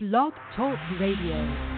Blog Talk Radio.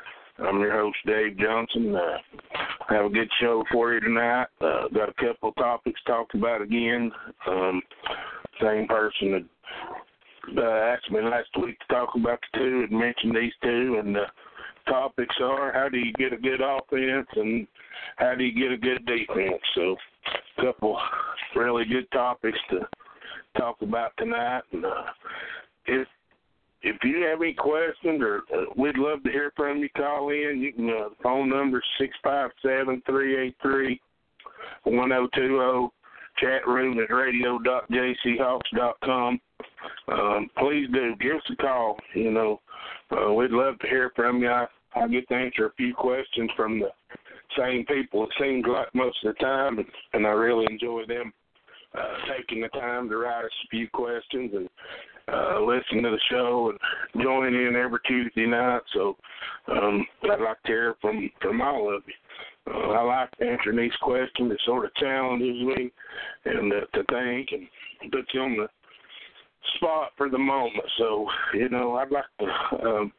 I'm your host, Dave Johnson. Uh, have a good show for you tonight. Uh, got a couple topics to talk about again. Um, same person that uh, asked me last week to talk about the two and mentioned these two. And the topics are how do you get a good offense and how do you get a good defense? So, a couple really good topics to talk about tonight. And uh, if if you have any questions or uh, we'd love to hear from you, call in. You can uh, phone number six five seven three eight three one zero two zero. Chat room at radio.jchawks.com. Um, please do give us a call. You know, uh, we'd love to hear from you. I, I get to answer a few questions from the same people. It seems like most of the time, and, and I really enjoy them uh, taking the time to write us a few questions and uh, listen to the show and join in every Tuesday night. So um, I'd like to hear from from all of you. Uh, I like answering these questions. It sort of challenges me and uh, to think and puts you on the spot for the moment. So you know, I'd like to um,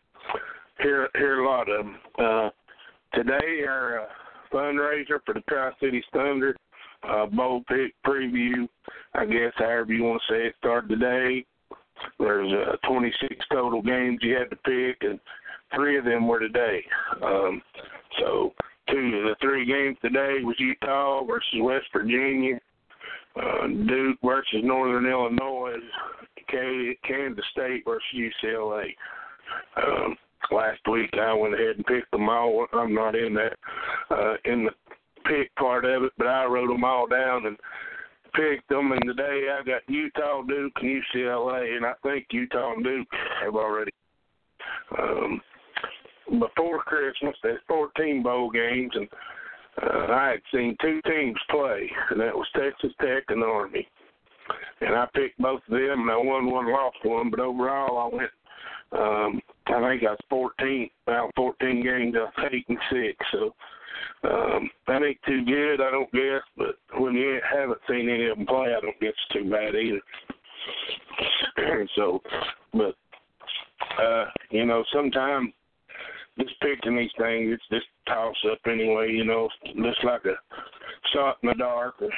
hear hear a lot of them. Uh, today, our uh, fundraiser for the Tri Cities Thunder uh, bowl pick preview. I guess however you want to say it started today. There's uh, 26 total games you had to pick, and three of them were today. Um, so two of the three games today was Utah versus West Virginia, uh, Duke versus Northern Illinois, Kansas State versus UCLA. Um, last week I went ahead and picked them all. I'm not in that uh, in the pick part of it, but I wrote them all down and picked them. And today I got Utah, Duke, and UCLA, and I think Utah and Duke have already. Um, before Christmas, there's 14 bowl games, and uh, I had seen two teams play, and that was Texas Tech and Army. And I picked both of them, and I won one, lost one, but overall I went. Um, I think I was 14 out of 14 games. I was eight and six, so um, that ain't too good, I don't guess. But when you haven't seen any of them play, I don't guess it's too bad either. so, but uh, you know, sometimes just picking these things, it's just toss up anyway. You know, just like a shot in the dark, or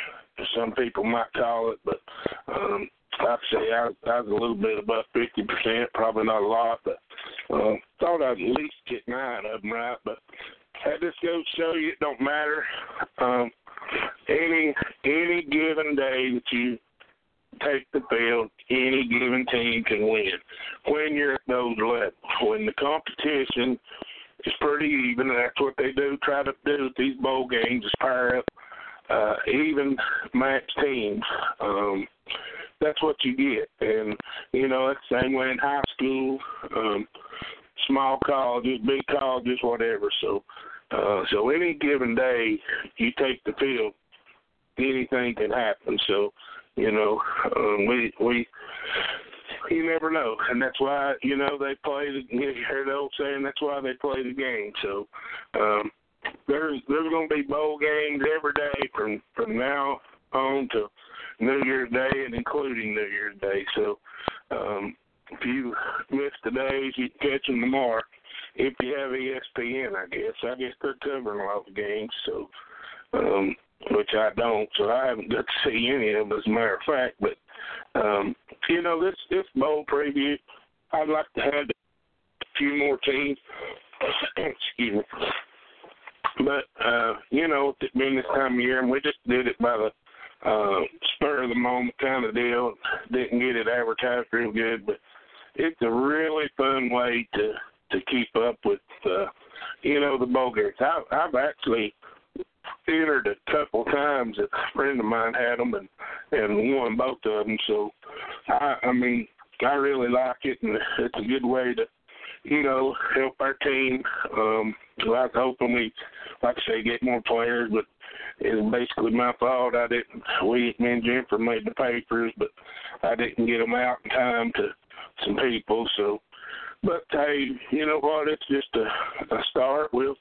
some people might call it. But um, I'd say I, I was a little bit above fifty percent, probably not a lot, but uh, thought I'd at least get nine of them right. But that just goes show you it don't matter. Um, any any given day that you take the field, any given team can win. When you're at those levels, when the competition is pretty even, and that's what they do. Try to do with these bowl games is fire up uh, even match teams. Um, that's what you get, and you know it's the same way in high school. Um, small colleges, big colleges, whatever. So, uh, so any given day you take the field, anything can happen. So, you know, um, we we you never know, and that's why you know they play. The, you hear the old saying, that's why they play the game. So, um, there's there's going to be bowl games every day from from now on to New Year's Day and including New Year's Day. So, um, if you miss the days, you can catch them tomorrow. If you have ESPN, I guess. I guess they're covering a lot of games, so um, which I don't, so I haven't got to see any of them as a matter of fact. But um, you know, this this bowl preview, I'd like to have a few more teams excuse me. But uh, you know, it's this time of year, and we just did it by the uh, spur of the moment kind of deal. Didn't get it advertised real good, but it's a really fun way to to keep up with uh, you know the Bogarts. I, I've actually entered a couple times. That a friend of mine had them and and won both of them. So I I mean I really like it, and it's a good way to you know, help our team. Um, was hoping we, like I say, get more players, but it's basically my fault. I didn't. We, me and Jennifer made the papers, but I didn't get them out in time to some people. So, but hey, you know what? It's just a, a start. We'll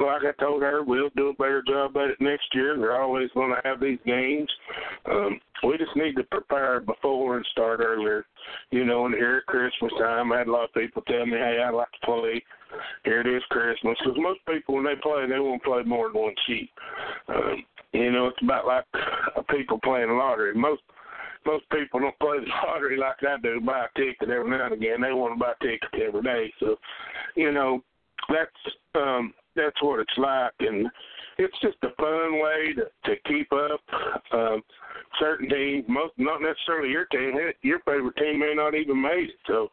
like I told her, we'll do a better job at it next year. They're always going to have these games. Um, we just need to prepare before and start earlier. You know, and here at Christmas time, I had a lot of people tell me, hey, I'd like to play. Here it is Christmas. Because most people, when they play, they want to play more than one sheet. Um, you know, it's about like people playing lottery. Most most people don't play the lottery like I do, buy a ticket every now and again. They want to buy tickets every day. So, you know, that's um that's what it's like, and it's just a fun way to to keep up. Um, certain teams, most not necessarily your team, your favorite team may not even made it. So,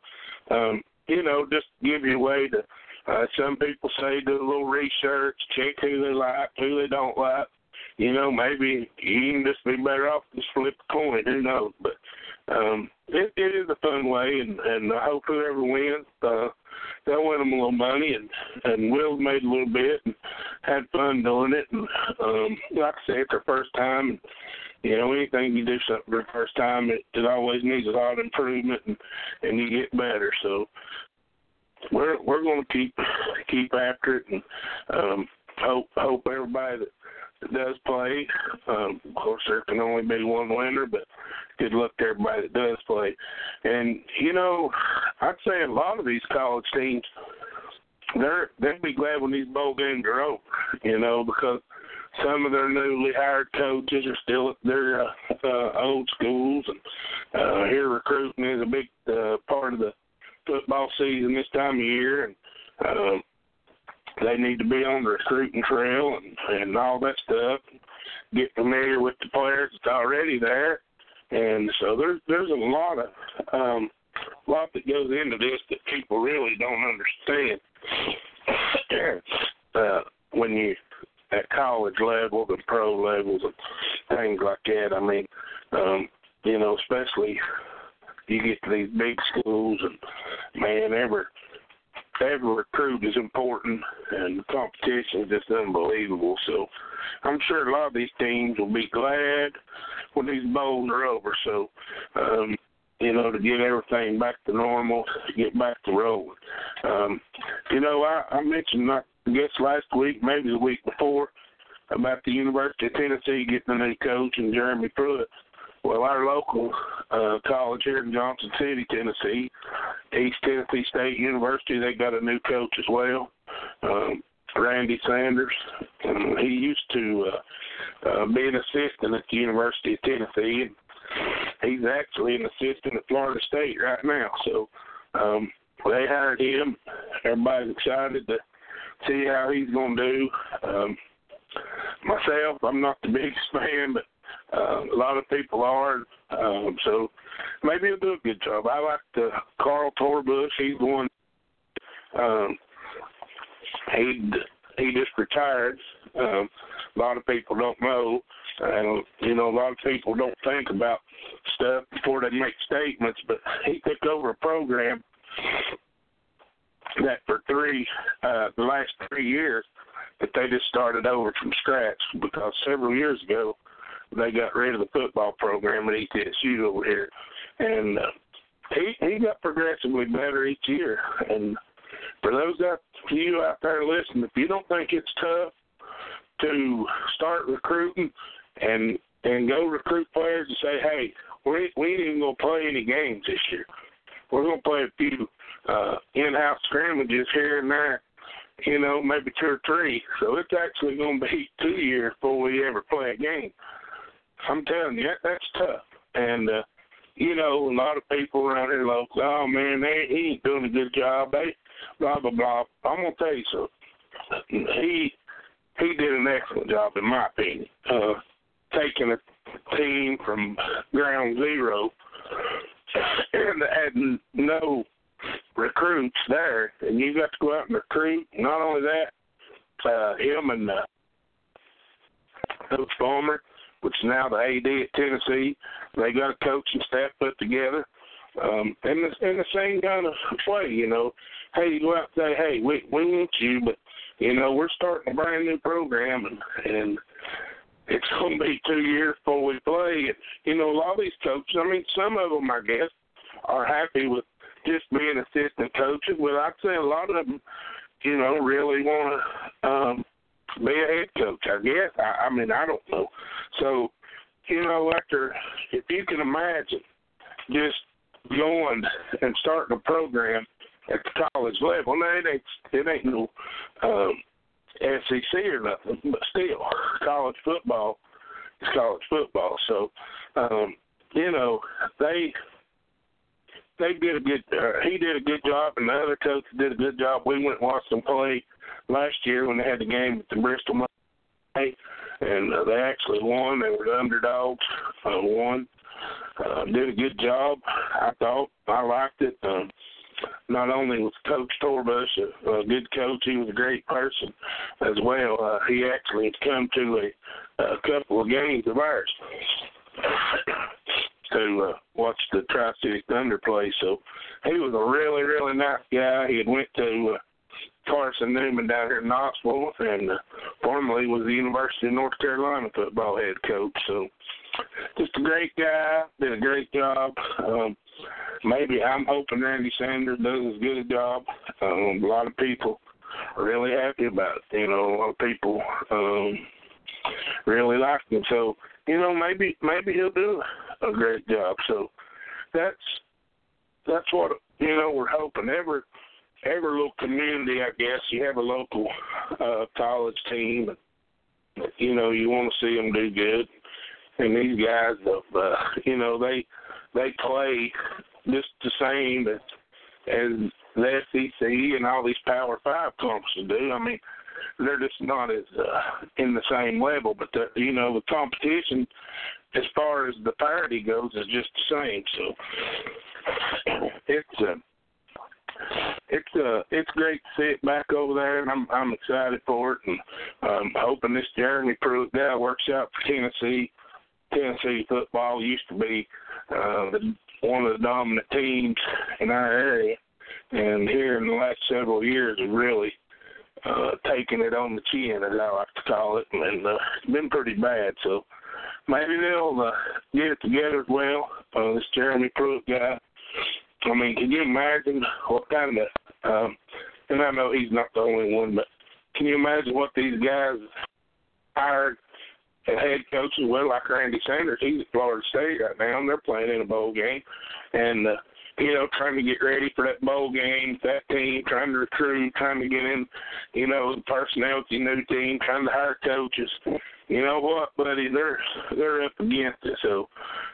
um, you know, just give you a way to. Uh, some people say do a little research, check who they like, who they don't like. You know, maybe you can just be better off just flip a coin. Who knows? But um, it, it is a fun way, and, and I hope whoever wins, uh, they'll win them a little money. And and Will made a little bit and had fun doing it. And um, like I say, it's their first time. And, you know, anything you do something for the first time, it, it always needs a lot of improvement, and and you get better. So we're we're going to keep keep after it, and um, hope hope everybody that does play. Um, of course, there can only be one winner, but good luck to everybody that does play. And you know, I'd say a lot of these college teams, they're they'd be glad when these bowl games are over. You know, because some of their newly hired coaches are still at their uh, uh, old schools, and uh, here recruiting is a big uh, part of the football season this time of year, and. Um, they need to be on the recruiting trail and, and all that stuff. Get familiar with the players that's already there, and so there's there's a lot of um, lot that goes into this that people really don't understand. uh, when you at college level, the pro levels, and things like that. I mean, um, you know, especially you get to these big schools, and man, every every recruit is important, and the competition is just unbelievable. So I'm sure a lot of these teams will be glad when these bowls are over. So, um, you know, to get everything back to normal, get back to rolling. Um, you know, I, I mentioned, I guess last week, maybe the week before, about the University of Tennessee getting a new coach and Jeremy Pruitt. Well, our local uh, college here in Johnson City, Tennessee, East Tennessee State University, they got a new coach as well, um, Randy Sanders. Um, he used to uh, uh, be an assistant at the University of Tennessee, and he's actually an assistant at Florida State right now. So um, they hired him. Everybody's excited to see how he's going to do. Um, myself, I'm not the biggest fan, but uh, a lot of people are. Um, so maybe he'll do a good job. I like the Carl Torbush. He's the one. Um, he he just retired. Um, a lot of people don't know, and you know a lot of people don't think about stuff before they make statements. But he took over a program that for three uh, the last three years that they just started over from scratch because several years ago they got rid of the football program at ETSU over here, and uh, he he got progressively better each year. And for those out you out there listening, if you don't think it's tough to start recruiting and and go recruit players and say, hey, we we ain't even gonna play any games this year. We're gonna play a few uh, in-house scrimmages here and there you know, maybe two or three. So it's actually going to be two years before we ever play a game. I'm telling you, that's tough. And uh, you know, a lot of people around here local, oh man, they he ain't doing a good job. They blah blah blah. I'm gonna tell you something. He he did an excellent job in my opinion. Uh, taking a team from ground zero and had no recruits there, and you got to go out and recruit. Not only that, uh, him and uh, Coach Farmer, which is now the AD at Tennessee, they got a coaching staff put together. Um, in the in the same kind of way, you know, hey, you go out and say, hey, we we want you, but you know, we're starting a brand new program, and and it's going to be two years before we play. And, you know, a lot of these coaches, I mean, some of them, I guess, are happy with just being assistant coaches. Well, I'd say a lot of them, you know, really want to um, be a head coach. I guess. I, I mean, I don't know. So, you know, after if you can imagine just going and starting a program at the college level, now it ain't it ain't no um, SEC or nothing, but still, college football is college football. So, um, you know, they they did a good. Uh, he did a good job, and the other coach did a good job. We went and watched them play last year when they had the game at the Bristol Monday, and uh, they actually won. They were the underdogs, uh, won. Uh, did a good job. I thought I liked it. Um, not only was Coach Torbush a, a good coach, he was a great person as well. Uh, he actually had come to a, a couple of games of ours to uh, watch the Tri City Thunder play. So he was a really, really nice guy. He had went to uh, Carson Newman down here in Knoxville, and uh, formerly was the University of North Carolina football head coach. So just a great guy, did a great job. Um, maybe I'm hoping Randy Sanders does as good a job. Um, a lot of people are really happy about it. You know, a lot of people um, really like him. So you know, maybe maybe he'll do a great job. So that's that's what you know we're hoping. Every every little community, I guess, you have a local uh, college team. You know, you want to see them do good, and these guys, uh, you know, they they play just the same as, as the SEC and all these Power Five conferences do. I mean, they're just not as uh, in the same level, but the, you know the competition, as far as the parity goes, is just the same. So it's uh, it's uh it's great to see it back over there, and I'm I'm excited for it, and um, hoping this Jeremy Pruitt guy works out for Tennessee. Tennessee football used to be uh, one of the dominant teams in our area, and here in the last several years, really uh, taking it on the chin, as I like to call it, and uh, it's been pretty bad. So maybe they'll uh, get it together as well. Uh, this Jeremy Pruitt guy. I mean, can you imagine what kind of? Um, and I know he's not the only one, but can you imagine what these guys hired and head coaches? Well, like Randy Sanders, he's at Florida State right now, and they're playing in a bowl game, and uh, you know, trying to get ready for that bowl game, that team, trying to recruit, trying to get in, you know, the personnel to new team, trying to hire coaches. You know what, buddy? They're they're up against it. So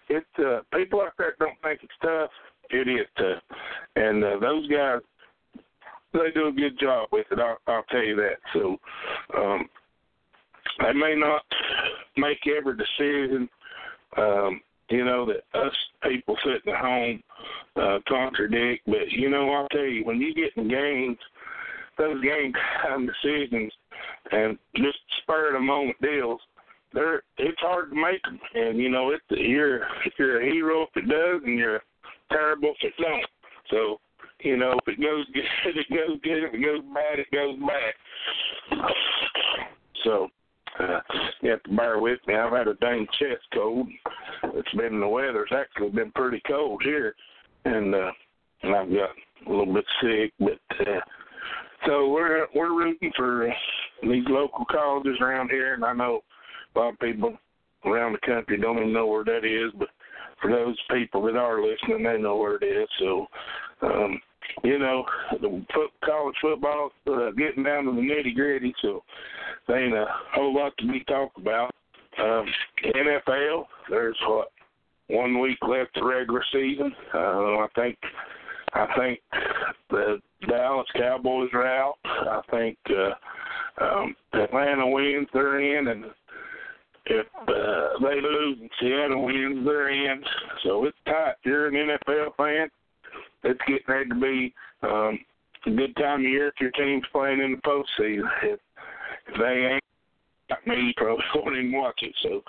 it uh, people like that don't think it's tough. It is tough, and uh, those guys they do a good job with it. I'll, I'll tell you that. So um, they may not make every decision. Um, you know, that us people sitting at home uh, contradict. But, you know, I'll tell you, when you get in games, those game time decisions and just spur of the moment deals, they're it's hard to make them. And, you know, it, you're, you're a hero if it does, and you're terrible it don't. So, you know, if it goes good, it goes good. If it goes bad, it goes bad. So, uh, you have to bear with me. I've had a dang chest cold. It's been the weather's actually been pretty cold here, and uh, and I've got a little bit sick. But uh, so we're we're rooting for these local colleges around here, and I know a lot of people around the country don't even know where that is, but for those people that are listening, they know where it is. So, um, you know, the foot, college football uh, getting down to the nitty gritty, so there ain't a whole lot to be talked about. Um, NFL, there's what one week left the regular season. Uh, I think I think the Dallas Cowboys are out. I think uh, um, Atlanta wins, they're in, and if uh, they lose and Seattle wins, they're in. So it's tight. You're an NFL fan, it's getting ready to be um, a good time of year if your team's playing in the postseason. If, if they ain't, like me, you probably won't even watch it. So,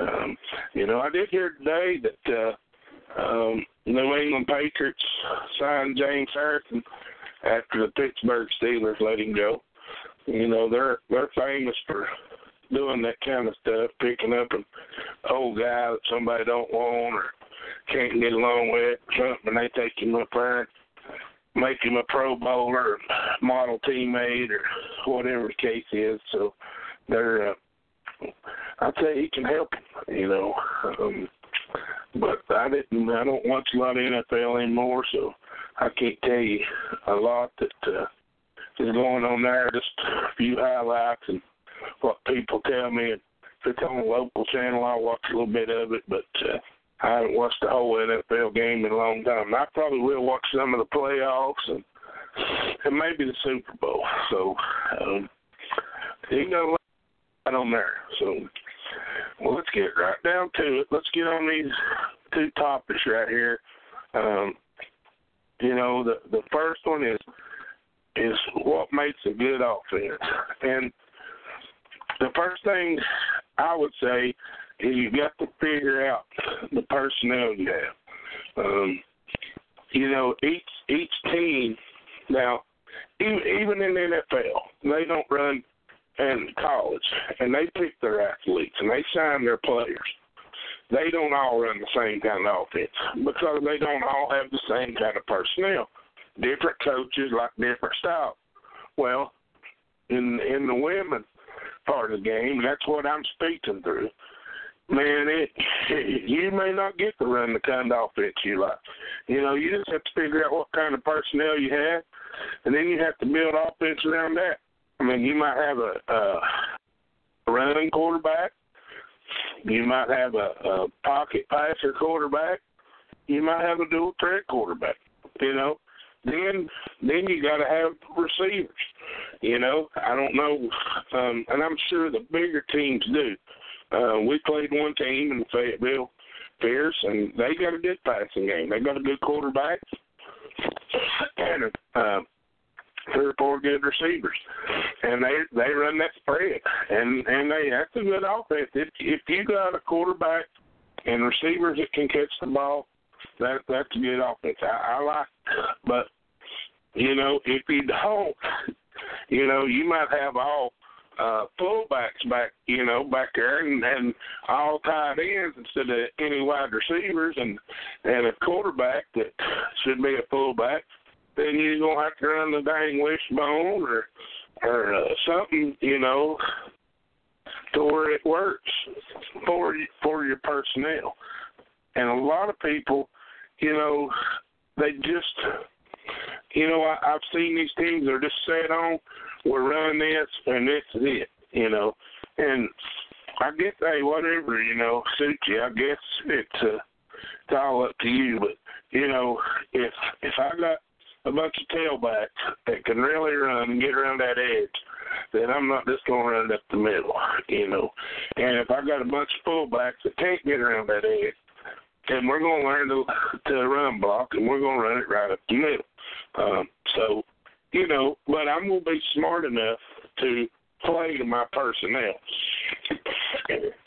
um, you know, I did hear today that uh, um, New England Patriots signed James Harrison after the Pittsburgh Steelers let him go. You know, they're they're famous for doing that kind of stuff, picking up an old guy that somebody don't want or can't get along with, something, and they take him up there make him a Pro Bowler, model teammate, or whatever the case is. So they're, uh, I'd say he can help, him, you know. Um, but I didn't, I don't watch a lot of NFL anymore, so I can't tell you a lot that uh, is going on there. Just a few highlights and what people tell me. If it's on a local channel, I watch a little bit of it, but uh, I haven't watched the whole NFL game in a long time. I probably will watch some of the playoffs and and maybe the Super Bowl. So um, you a lot on there. So well, let's get right down to it. Let's get on these two topics right here. Um, you know, the the first one is is what makes a good offense, and the first thing I would say is you got to figure out the personnel you have. Um, you know, each each team now, even in the NFL, they don't run in college, and they pick their athletes and they sign their players. They don't all run the same kind of offense because they don't all have the same kind of personnel. Different coaches like different styles. Well, in in the women part of the game. That's what I'm speaking through. Man, it you may not get to run the kind of offense you like. You know, you just have to figure out what kind of personnel you have, and then you have to build offense around that. I mean, you might have a, a running quarterback, you might have a, a pocket passer quarterback, you might have a dual threat quarterback. You know, then then you got to have receivers. You know, I don't know, um, and I'm sure the bigger teams do. Uh, we played one team in Fayetteville Fierce, and they got a good passing game. They got a good quarterback and uh, three or four good receivers, and they they run that spread, and and they that's a good offense. If if you got a quarterback and receivers that can catch the ball, that that's a good offense. I, I like, but you know if you don't, you know, you might have all uh fullbacks back you know back there and, and all tight ends instead of any wide receivers and and a quarterback that should be a fullback then you're gonna have to run the dang wishbone or or uh, something you know to where it works for for your personnel and a lot of people you know they just you know, I, I've seen these teams are just set on we're running this and this is it, you know. And I guess hey, whatever, you know, suits you. I guess it's uh it's all up to you. But, you know, if if I got a bunch of tailbacks that can really run and get around that edge, then I'm not just gonna run it up the middle, you know. And if I got a bunch of fullbacks that can't get around that edge, then we're gonna learn to to run block and we're gonna run it right up the middle. Um, so, you know, but I'm going to be smart enough to play to my personnel.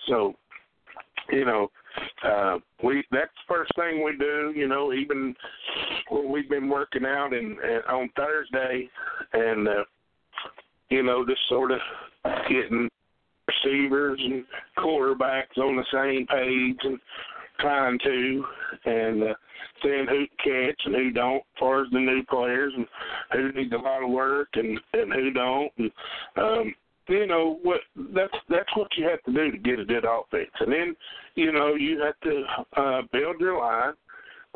So, you know, uh, we that's the first thing we do. You know, even when we've been working out and, and on Thursday, and uh, you know, just sort of getting receivers and quarterbacks on the same page and trying to, and uh, seeing who catch and who don't, as far as the new players and who needs a lot of work and and who don't. And um, you know what that's that's what you have to do to get a good offense. And then you know you have to uh, build your line.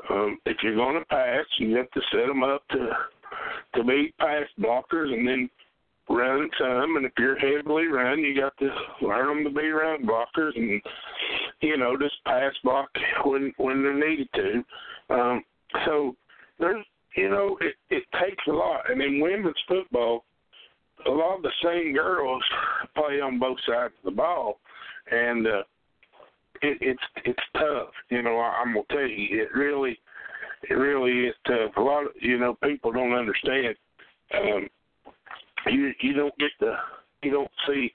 Um, if you're going to pass, you have to set them up to to be pass blockers, and then run some, and if you're heavily run, you got to learn them to be run blockers, and you know just pass block when when they're needed to. Um, so there's you know, it it takes a lot. And in women's football, a lot of the same girls play on both sides of the ball, and uh, it, it's it's tough. You know, I, I'm gonna tell you, it really it really is tough. A lot of you know people don't understand. Um, you you don't get the you don't see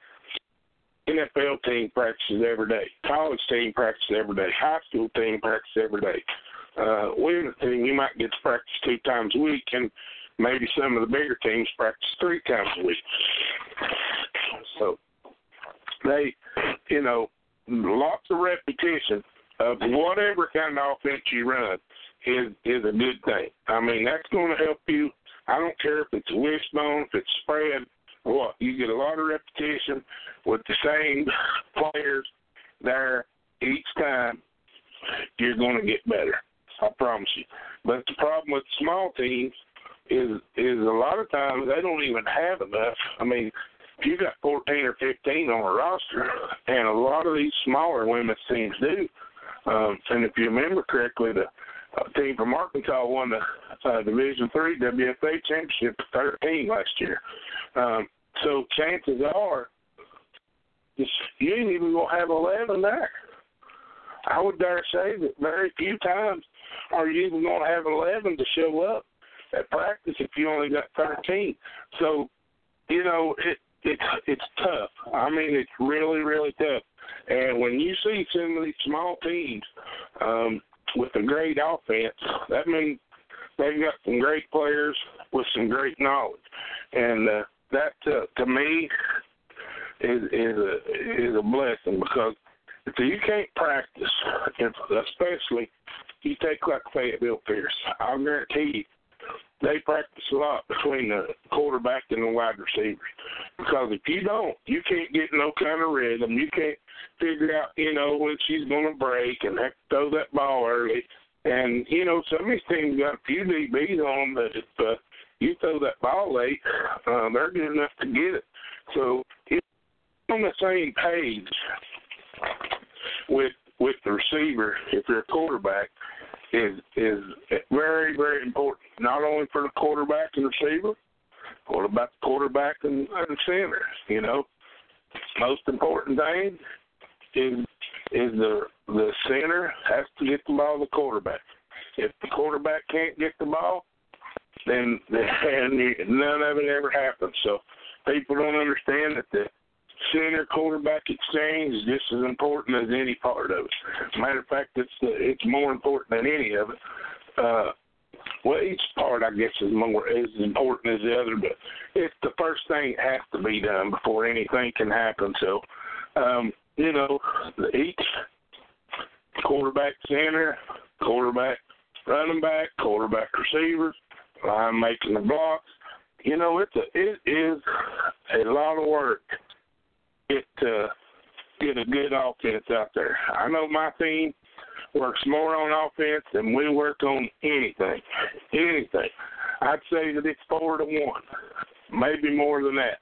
NFL team practices every day, college team practices every day, high school team practices every day. Uh, women's team you might get to practice two times a week, and maybe some of the bigger teams practice three times a week. So they, you know, lots of repetition of whatever kind of offense you run is is a good thing. I mean, that's going to help you. I don't care if it's wishbone, if it's spread, what. You get a lot of repetition with the same players there each time. You're going to get better. I promise you. But the problem with small teams is is a lot of times they don't even have enough. I mean, if you got 14 or 15 on a roster, and a lot of these smaller women's teams do. Um, and if you remember correctly, the uh, team from Arkansas won the uh, Division Three WFA championship 13 last year. Um, so chances are, you ain't even gonna have 11 there. I would dare say that very few times are you even gonna have 11 to show up at practice if you only got 13. So, you know, it it's it's tough. I mean, it's really really tough. And when you see some of these small teams um, with a great offense, that means they've got some great players with some great knowledge, and uh, that uh, to me is is a is a blessing because if you can't practice, especially you take like Fayetteville Fierce, I'll guarantee you they practice a lot between the quarterback and the wide receiver. Because if you don't, you can't get no kind of rhythm. You can't figure out, you know, when she's going to break and have to throw that ball early. And, you know, some of these teams got a few DBs on them that if uh, you throw that ball late, uh, they're good enough to get it. So it's on the same page with with the receiver if you're a quarterback is is very very important. Not only for the quarterback and receiver, the quarterback and, and center? You know, most important thing is is the the center has to get the ball to the quarterback. If the quarterback can't get the ball, then, then none of it ever happens. So people don't understand that the center quarterback exchange is just as important as any part of it. As a Matter of fact, it's the, it's more important than any of it. Uh, well, each part I guess is more as important as the other, but it's the first thing that has to be done before anything can happen. So, um, you know, each quarterback center, quarterback running back, quarterback receivers, line making the blocks. You know, it's a it is a lot of work get uh, get a good offense out there. I know my team works more on offense than we work on anything. Anything. I'd say that it's four to one, maybe more than that.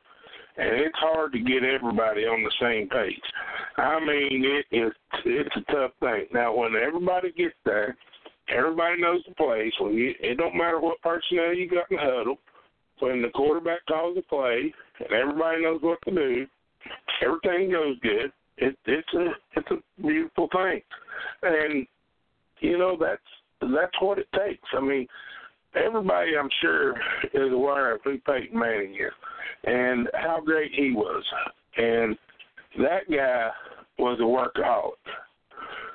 And it's hard to get everybody on the same page. I mean, it is it's a tough thing. Now, when everybody gets there, everybody knows the place. When you, it don't matter what personnel you got in the huddle. When the quarterback calls the play, and everybody knows what to do, everything goes good. It, it's a it's a beautiful thing, and you know that's that's what it takes. I mean, everybody I'm sure is aware of who Peyton Manning is and how great he was, and that guy was a workaholic.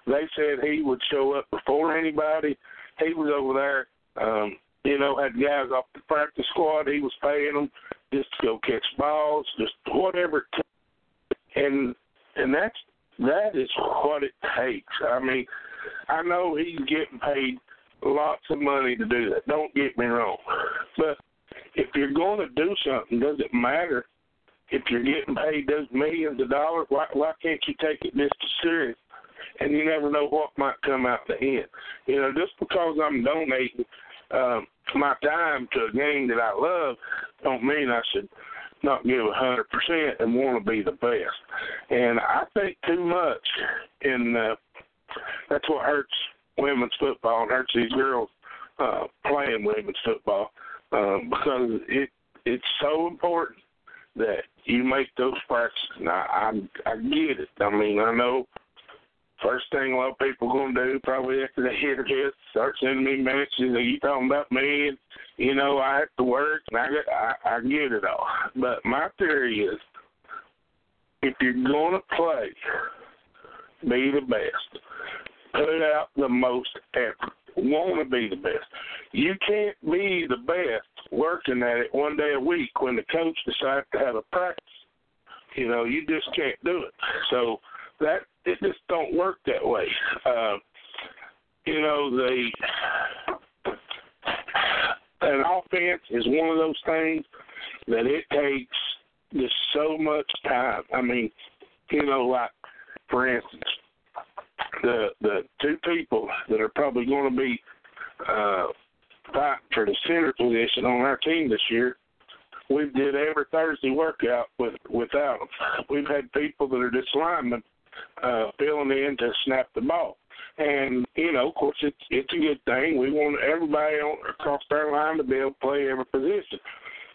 They said he would show up before anybody. He was over there, um, you know, had guys off the practice squad. He was paying them just to go catch balls, just whatever it and and that's that is what it takes. I mean, I know he's getting paid lots of money to do that. Don't get me wrong, but if you're going to do something, does it matter if you're getting paid those millions of dollars? Why why can't you take it as serious? And you never know what might come out the end. You know, just because I'm donating um, my time to a game that I love, don't mean I should not give a hundred percent and want to be the best. And I think too much, and uh, that's what hurts women's football and hurts these girls uh, playing women's football um, because it it's so important that you make those practices. Now, I I get it. I mean, I know first thing a lot of people gonna do probably after they or hit, start sending me messages. Are you talking about me? And you know, I have to work, and I get I, I get it all. But my theory is, if you're gonna play, be the best. Put out the most effort. Want to be the best. You can't be the best working at it one day a week when the coach decides to have a practice. You know, you just can't do it. So that it just don't work that way. Uh, you know, the an offense is one of those things that it takes just so much time. I mean, you know, like for instance, the the two people that are probably going to be uh, fighting for the center position on our team this year, we did every Thursday workout with without them. We've had people that are just linemen uh, filling in to snap the ball. And you know, of course, it's it's a good thing. We want everybody on across our line to be able to play every position.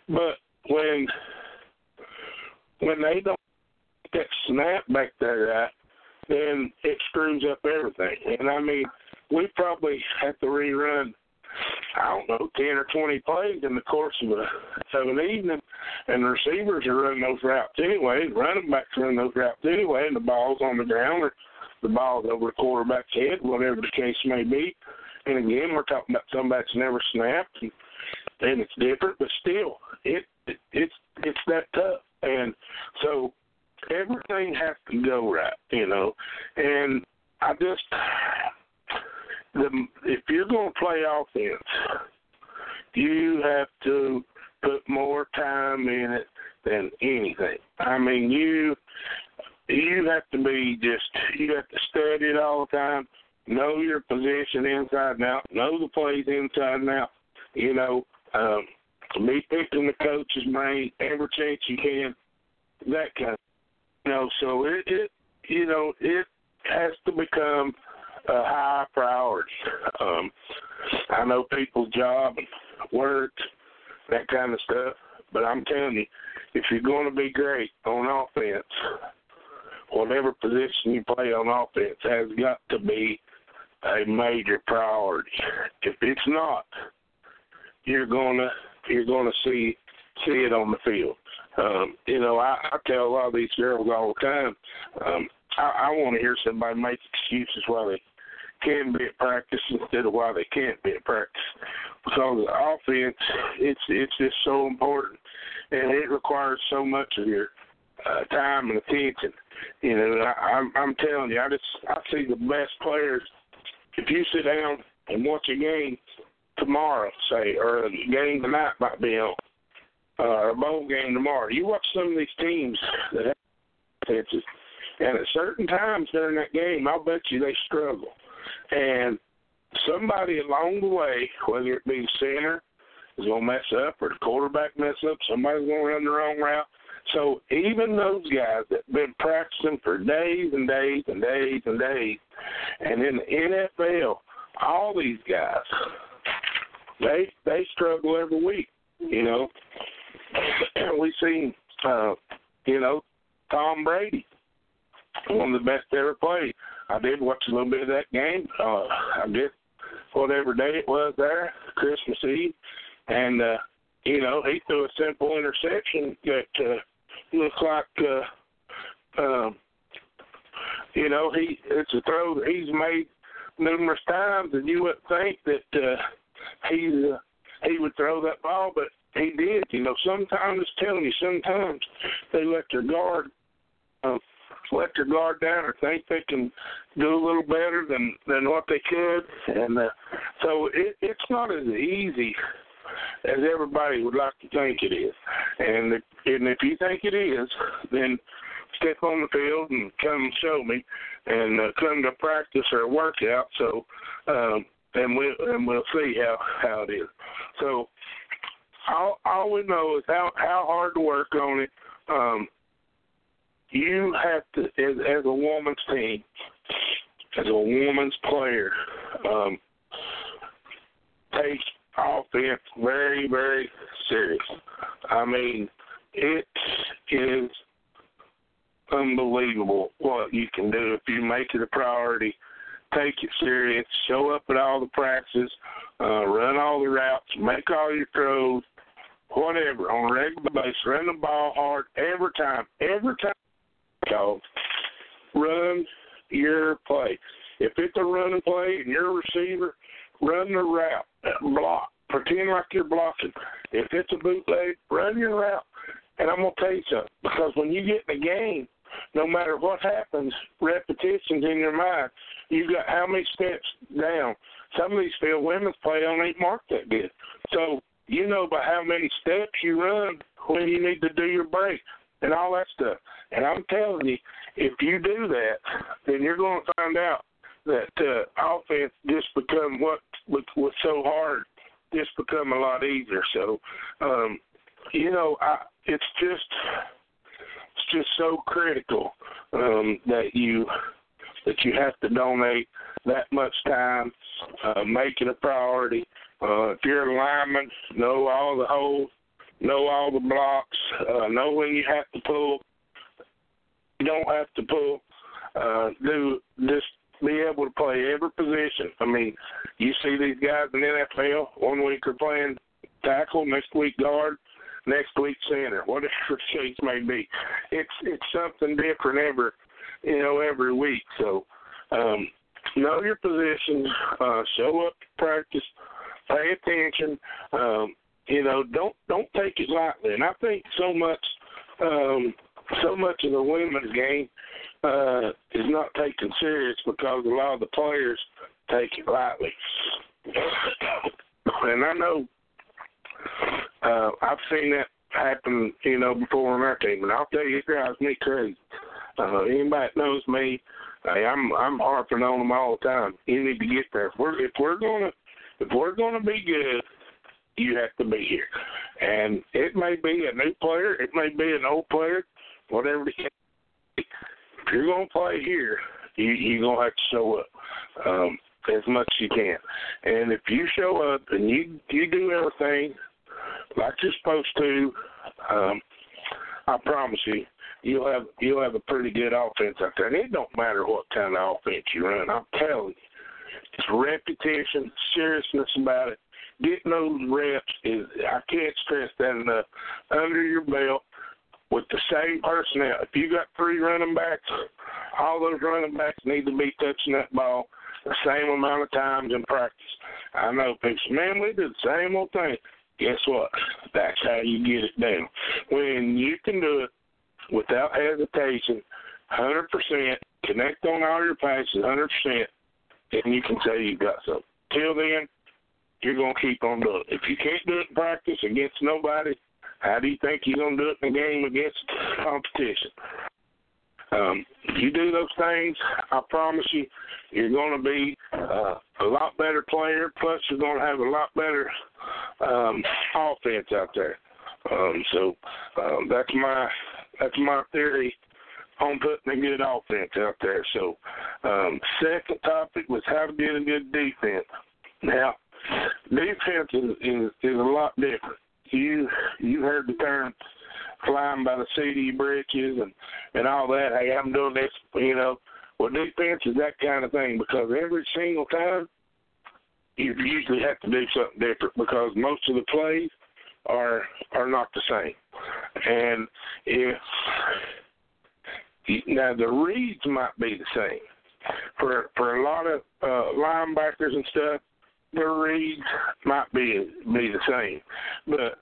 But when when they don't get snap back there right, then it screws up everything. And I mean, we probably have to rerun I don't know, ten or twenty plays in the course of, a, of an evening, and the receivers are running those routes anyway, running backs run those routes anyway, and the ball's on the ground or the ball's over the quarterback's head, whatever the case may be. And again, we're talking about somebody that's never snapped, and, and it's different, but still, it, it it's it's that tough, and so everything has to go right, you know. And I just the if you're going to play offense, you have to put more time in it than anything. I mean, you you have to be just you have to study it all the time, know your position inside and out, know the plays inside and out. You know, um, be picking the coach's brain every chance you can. That kind, of, you know. So it, it you know it has to become a high priority. Um, I know people's job and work, that kind of stuff, but I'm telling you, if you're going to be great on offense, whatever position you play on offense has got to be a major priority. If it's not, you're gonna you're gonna see see it on the field. Um, you know, I, I tell a lot of these girls all the time, um, I, I want to hear somebody make excuses why they can be at practice instead of why they can't be at practice. Because the offense, it's it's just so important, and it requires so much of your uh, time and attention. You know, I, I'm I'm telling you, I just I see the best players. If you sit down and watch a game tomorrow, say, or a game tonight might be on, uh, a bowl game tomorrow, you watch some of these teams that have offenses, and at certain times during that game, I'll bet you they struggle and somebody along the way, whether it be the center is going to mess up or the quarterback mess up, somebody's going to run the wrong route. So even those guys that been practicing for days and days and days and days, and in the NFL, all these guys, they they struggle every week. You know, we seen, uh, you know, Tom Brady, one of the best ever played. I did watch a little bit of that game. Uh, I did whatever day it was there, Christmas Eve, and uh, you know he threw a simple interception that uh, looked like uh, um, you know he it's a throw that he's made numerous times, and you would think that uh, he's uh, he would throw that ball, but he did. You know, sometimes telling you, sometimes they let their guard uh, let their guard down or think they can do a little better than than what they could, and uh, so it, it's not as easy as everybody would like to think it is. And if, and if you think it is, then step on the field and come show me, and uh, come to practice or workout. So, um, and we'll and we'll see how how it is. So, all all we know is how how hard to work on it. Um, you have to, as, as a woman's team, as a woman's player, um, take offense very, very serious. I mean, it is unbelievable what you can do if you make it a priority. Take it serious. Show up at all the practices. Uh, run all the routes. Make all your throws. Whatever on a regular basis. Run the ball hard every time. Every time. Call. Run your play. If it's a running play and you're a receiver, run the route. Uh, block. Pretend like you're blocking. If it's a bootleg, run your route. And I'm gonna tell you something, because when you get in the game, no matter what happens, repetitions in your mind. You got how many steps down? Some of these field women's play don't even mark that good. So you know by how many steps you run when you need to do your break and all that stuff. And I'm telling you, if you do that, then you're going to find out that uh, offense just become what was so hard, just become a lot easier. So, um, you know, I, it's just it's just so critical um, that you that you have to donate that much time, uh, make it a priority. Uh, if you're a lineman, know all the holes, know all the blocks, uh, know when you have to pull. You don't have to pull. Uh, do just be able to play every position. I mean, you see these guys in the NFL. One week they're playing tackle, next week guard, next week center, whatever the case may be. It's it's something different every you know every week. So um, know your position, uh, show up to practice, pay attention. Um, you know, don't don't take it lightly. And I think so much um, so much of the women's game uh, is not taken serious because a lot of the players take it lightly. and I know uh, I've seen that happen, you know, before on our team, and I'll tell you, it drives me crazy. Uh, anybody that knows me, hey, I'm I'm harping on them all the time. You need to get there. If we're if we're gonna if we're gonna be good, you have to be here. And it may be a new player, it may be an old player, whatever. If you're gonna play here, you you're gonna have to show up. Um, as much as you can. And if you show up and you you do everything like you're supposed to, um, I promise you, you'll have you'll have a pretty good offense out there. And it don't matter what kind of offense you run. I'm telling you, it's repetition, seriousness about it. Getting those reps is I can't stress that enough. Under your belt with the same personnel. If you got three running backs, all those running backs need to be touching that ball the same amount of times in practice. I know people man, we do the same old thing. Guess what? That's how you get it down. When you can do it without hesitation, 100%, connect on all your passes 100%, and you can say you got something. Till then, you're to keep on doing it. If you can't do it in practice against nobody, how do you think you're to do it in a game against competition? Um, if you do those things, I promise you, you're going to be uh, a lot better player. Plus, you're going to have a lot better um, offense out there. Um, so um, that's my that's my theory on putting a good offense out there. So, um, second topic was how to get a good defense. Now, defense is, is is a lot different. You you heard the term flying by the your britches and and all that. Hey, I'm doing this, you know. Well, defense is that kind of thing because every single time you usually have to do something different because most of the plays are are not the same. And if now the reads might be the same for for a lot of uh, linebackers and stuff, the reads might be be the same, but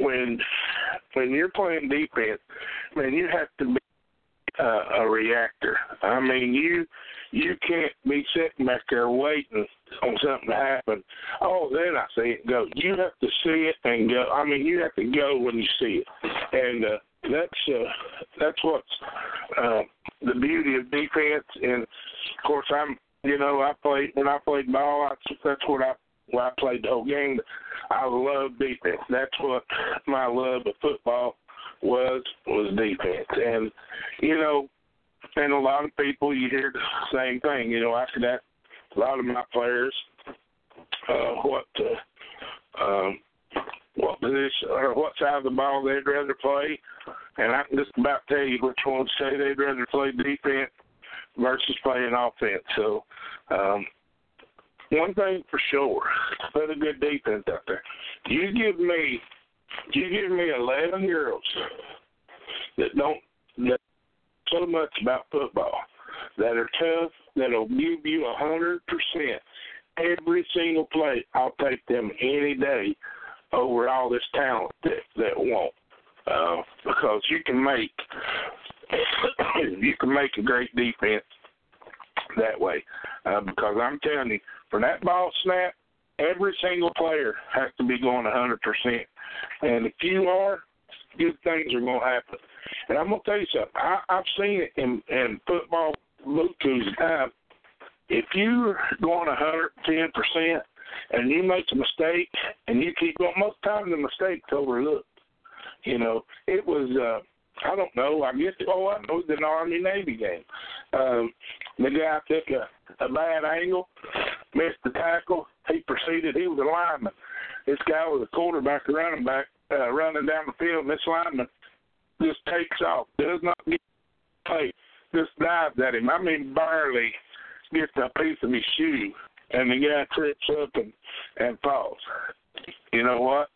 when when you're playing defense, man, you have to be uh, a reactor. I mean, you you can't be sitting back there waiting on something to happen. Oh, then I see it go. You have to see it and go. I mean, you have to go when you see it, and uh, that's uh, that's what's uh, the beauty of defense. And of course, I'm you know I played when I played ball. That's that's what I when I played the whole game. I love defense. That's what my love of football was was defense. And you know, and a lot of people you hear the same thing. You know, after that, a lot of my players uh, what uh, what position or what side of the ball they'd rather play, and I can just about tell you which ones say they'd rather play defense versus playing offense. So, um, one thing for sure, put a good defense out there. You give me, you give me eleven girls that don't know so much about football, that are tough, that'll give you a hundred percent every single play. I'll take them any day over all this talent that that won't. Uh, because you can make you can make a great defense that way. Uh, because I'm telling you, for that ball snap, every single player has to be going 100%. And if you are, good things are going to happen. And I'm going to tell you something. I, I've seen it in, in football Bluetooth time. If you're going 110%, and you make a mistake and you keep going, most times the mistake's overlooked. You know, it was uh I don't know, I guess oh I know was an Army Navy game. Um the guy took a, a bad angle, missed the tackle, he proceeded he was a lineman. This guy was a quarterback running back, uh running down the field and this lineman just takes off, does not get play, just dives at him. I mean barely gets a piece of his shoe and the guy trips up and and falls. You know what?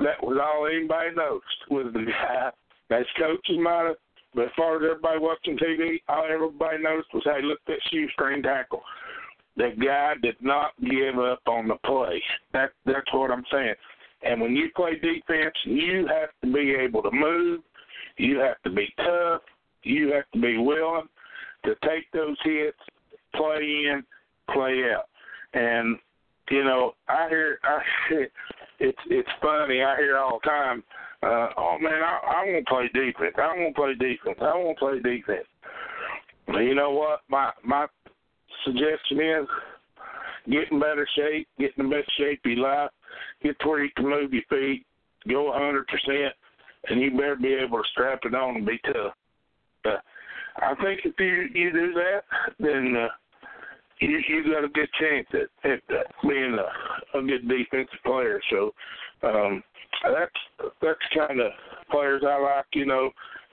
That was all anybody noticed was the guy. As coaches have, but as far as everybody watching TV, all everybody noticed was, hey, look at that shoestring tackle. The guy did not give up on the play. That that's what I'm saying. And when you play defense, you have to be able to move. You have to be tough. You have to be willing to take those hits, play in, play out. And you know, I hear, I it's it's funny. I hear all the time, uh, "Oh man, I, I want to play defense. I want to play defense. I want to play defense." You know what? My my suggestion is get in better shape, get in the best shape you like, get to where you can move your feet, go a hundred percent, and you better be able to strap it on and be tough. Uh, I think if you you do that, then uh, you you got a good chance at, at being a, a good defensive player. So um, that's that's kind of players I like. You know,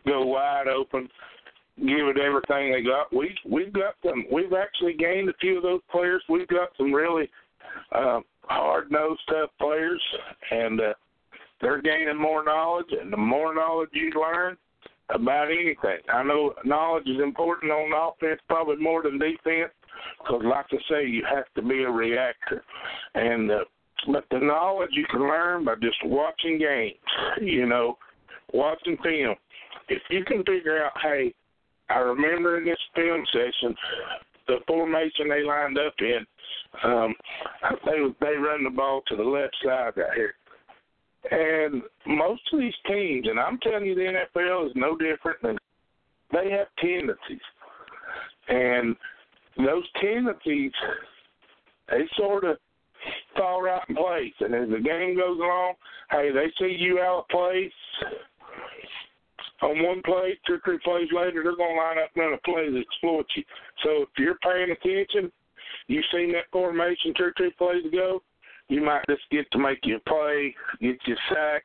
go wide open, give it everything they got. We we've got them. We've actually gained a few of those players. We've got some really uh, hard nosed tough players, and uh, they're gaining more knowledge. And the more knowledge you learn, about anything. I know knowledge is important on offense, probably more than defense, because, like I say, you have to be a reactor. And uh, but the knowledge you can learn by just watching games, you know, watching film. If you can figure out, hey, I remember in this film session the formation they lined up in. Um, they they run the ball to the left side right here. And most of these teams, and I'm telling you, the NFL is no different than they have tendencies. And those tendencies, they sort of fall right in place. And as the game goes along, hey, they see you out of place on one play, two or three plays later, they're going to line up and run a play that exploits you. So if you're paying attention, you've seen that formation two or three plays ago, you might just get to make you play, get you sack,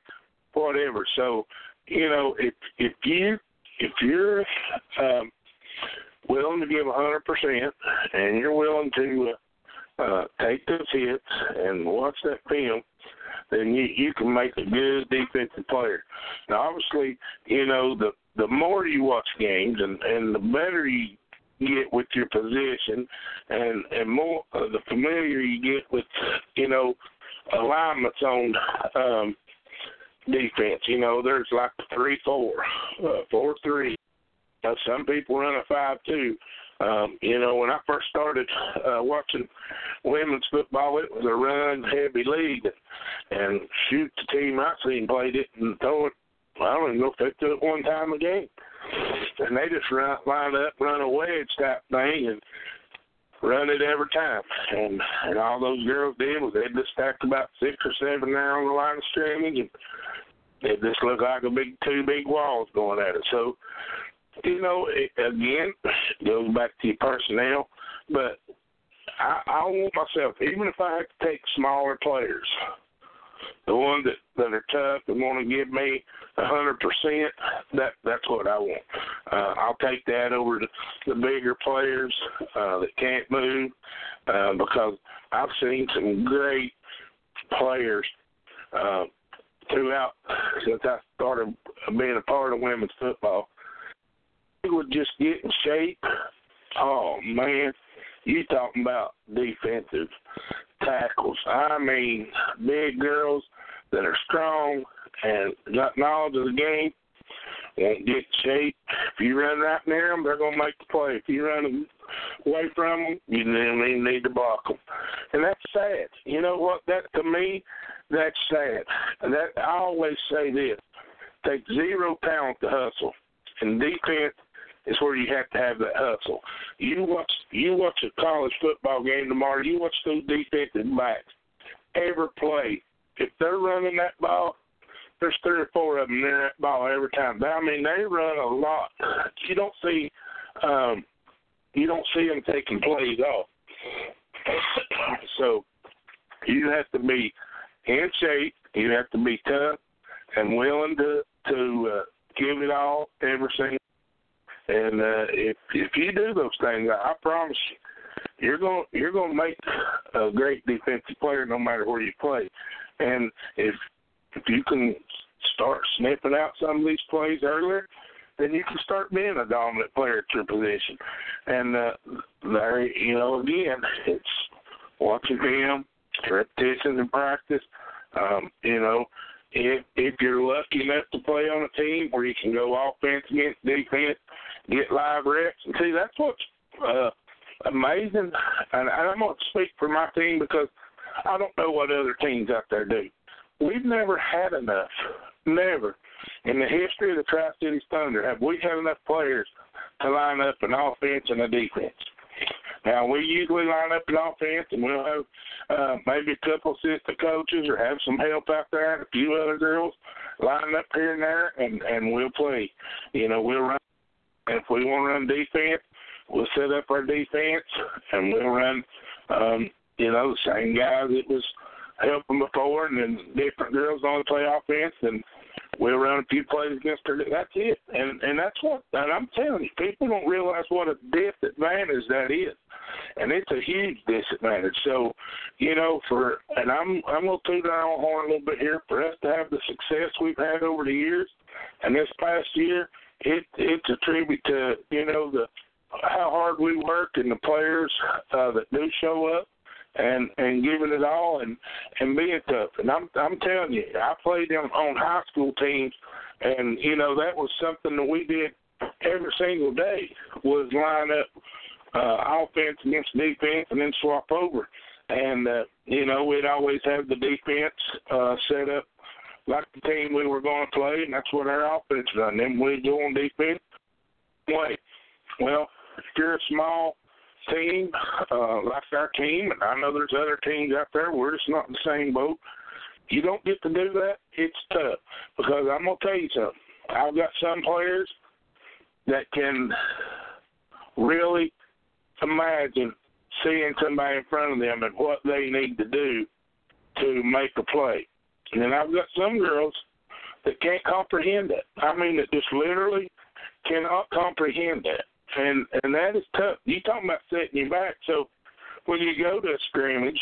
whatever. So, you know, if if you if you're um, willing to give a hundred percent and you're willing to uh, uh, take those hits and watch that film, then you you can make a good defensive player. Now, obviously, you know the the more you watch games and and the better you get with your position, and and more uh, the familiar you get with you know alignments on um, defense. You know, there's like three four, uh, four three. Uh, some people run a five two. Um, you know, when I first started uh, watching women's football, it was a run heavy league, and shoot, the team I seen played it and throw it. I don't even know if they it one time a game and they just run line up, run a wedge type thing, and run it every time. And and all those girls did was they just stacked about six or seven there on the line of scrimmage, and it just looked like a big two big walls going at it. So, you know, it, again, goes back to your personnel, but I, I want myself, even if I have to take smaller players, the ones that that are tough and want to give me a hundred percent, that that's what I want. Uh, I'll take that over to the bigger players uh, that can't move uh, because I've seen some great players uh, throughout since I started being a part of women's football. Would just get in shape. Oh man, you talking about defensive tackles? I mean, big girls that are strong and got knowledge of the game won't get in shape. If you run right near them, they're gonna make the play. If you run away from them, you then need to block them, and that's sad. You know what? That to me, that's sad. That I always say this: take zero talent to hustle, and defense is where you have to have that hustle. You watch you watch a college football game tomorrow. You watch those defensive backs. Every play, if they're running that ball, there's three or four of them near that ball every time. I mean, they run a lot. You don't see um, you don't see them taking plays off. so you have to be in shape. You have to be tough and willing to to uh, give it all every single. And uh, if if you do those things, I, I promise you, you're going you're going to make a great defensive player no matter where you play. And if if you can start sniffing out some of these plays earlier, then you can start being a dominant player at your position. And uh, there, you know, again, it's watching him, repetitions in practice. Um, you know, if if you're lucky enough to play on a team where you can go offense against defense, get live reps, and see that's what's uh, amazing. And I'm going to speak for my team because I don't know what other teams out there do. We've never had enough, never in the history of the Tri Cities Thunder have we had enough players to line up an offense and a defense. Now we usually line up an offense, and we'll have uh, maybe a couple assistant coaches or have some help out there, a few other girls lining up here and there, and and we'll play. You know, we'll run. If we want to run defense, we'll set up our defense, and we'll run. Um, you know, the same guys that was helping before, and then different girls on the play offense, and we'll run a few plays against her. That's it, and and that's what. And I'm telling you, people don't realize what a disadvantage that is, and it's a huge disadvantage. So, you know, for and I'm I'm gonna toot our own horn a little bit here. For us to have the success we've had over the years, and this past year, it it's a tribute to you know the how hard we work and the players uh, that do show up and and giving it all and and being tough. And I'm I'm telling you, I played them on high school teams, and you know that was something that we did every single day was line up uh, offense against defense and then swap over. And uh, you know we'd always have the defense uh, set up like the team we were going to play, and that's what our offense done. Then we'd go on defense. Wait, well, if you're a small team, uh, like our team, and I know there's other teams out there. We're just not in the same boat. You don't get to do that. It's tough because I'm gonna tell you something. I've got some players that can really imagine seeing somebody in front of them and what they need to do to make a play. And then I've got some girls that can't comprehend that. I mean, that just literally cannot comprehend that and and that is tough. You talking about setting you back. So when you go to a scrimmage,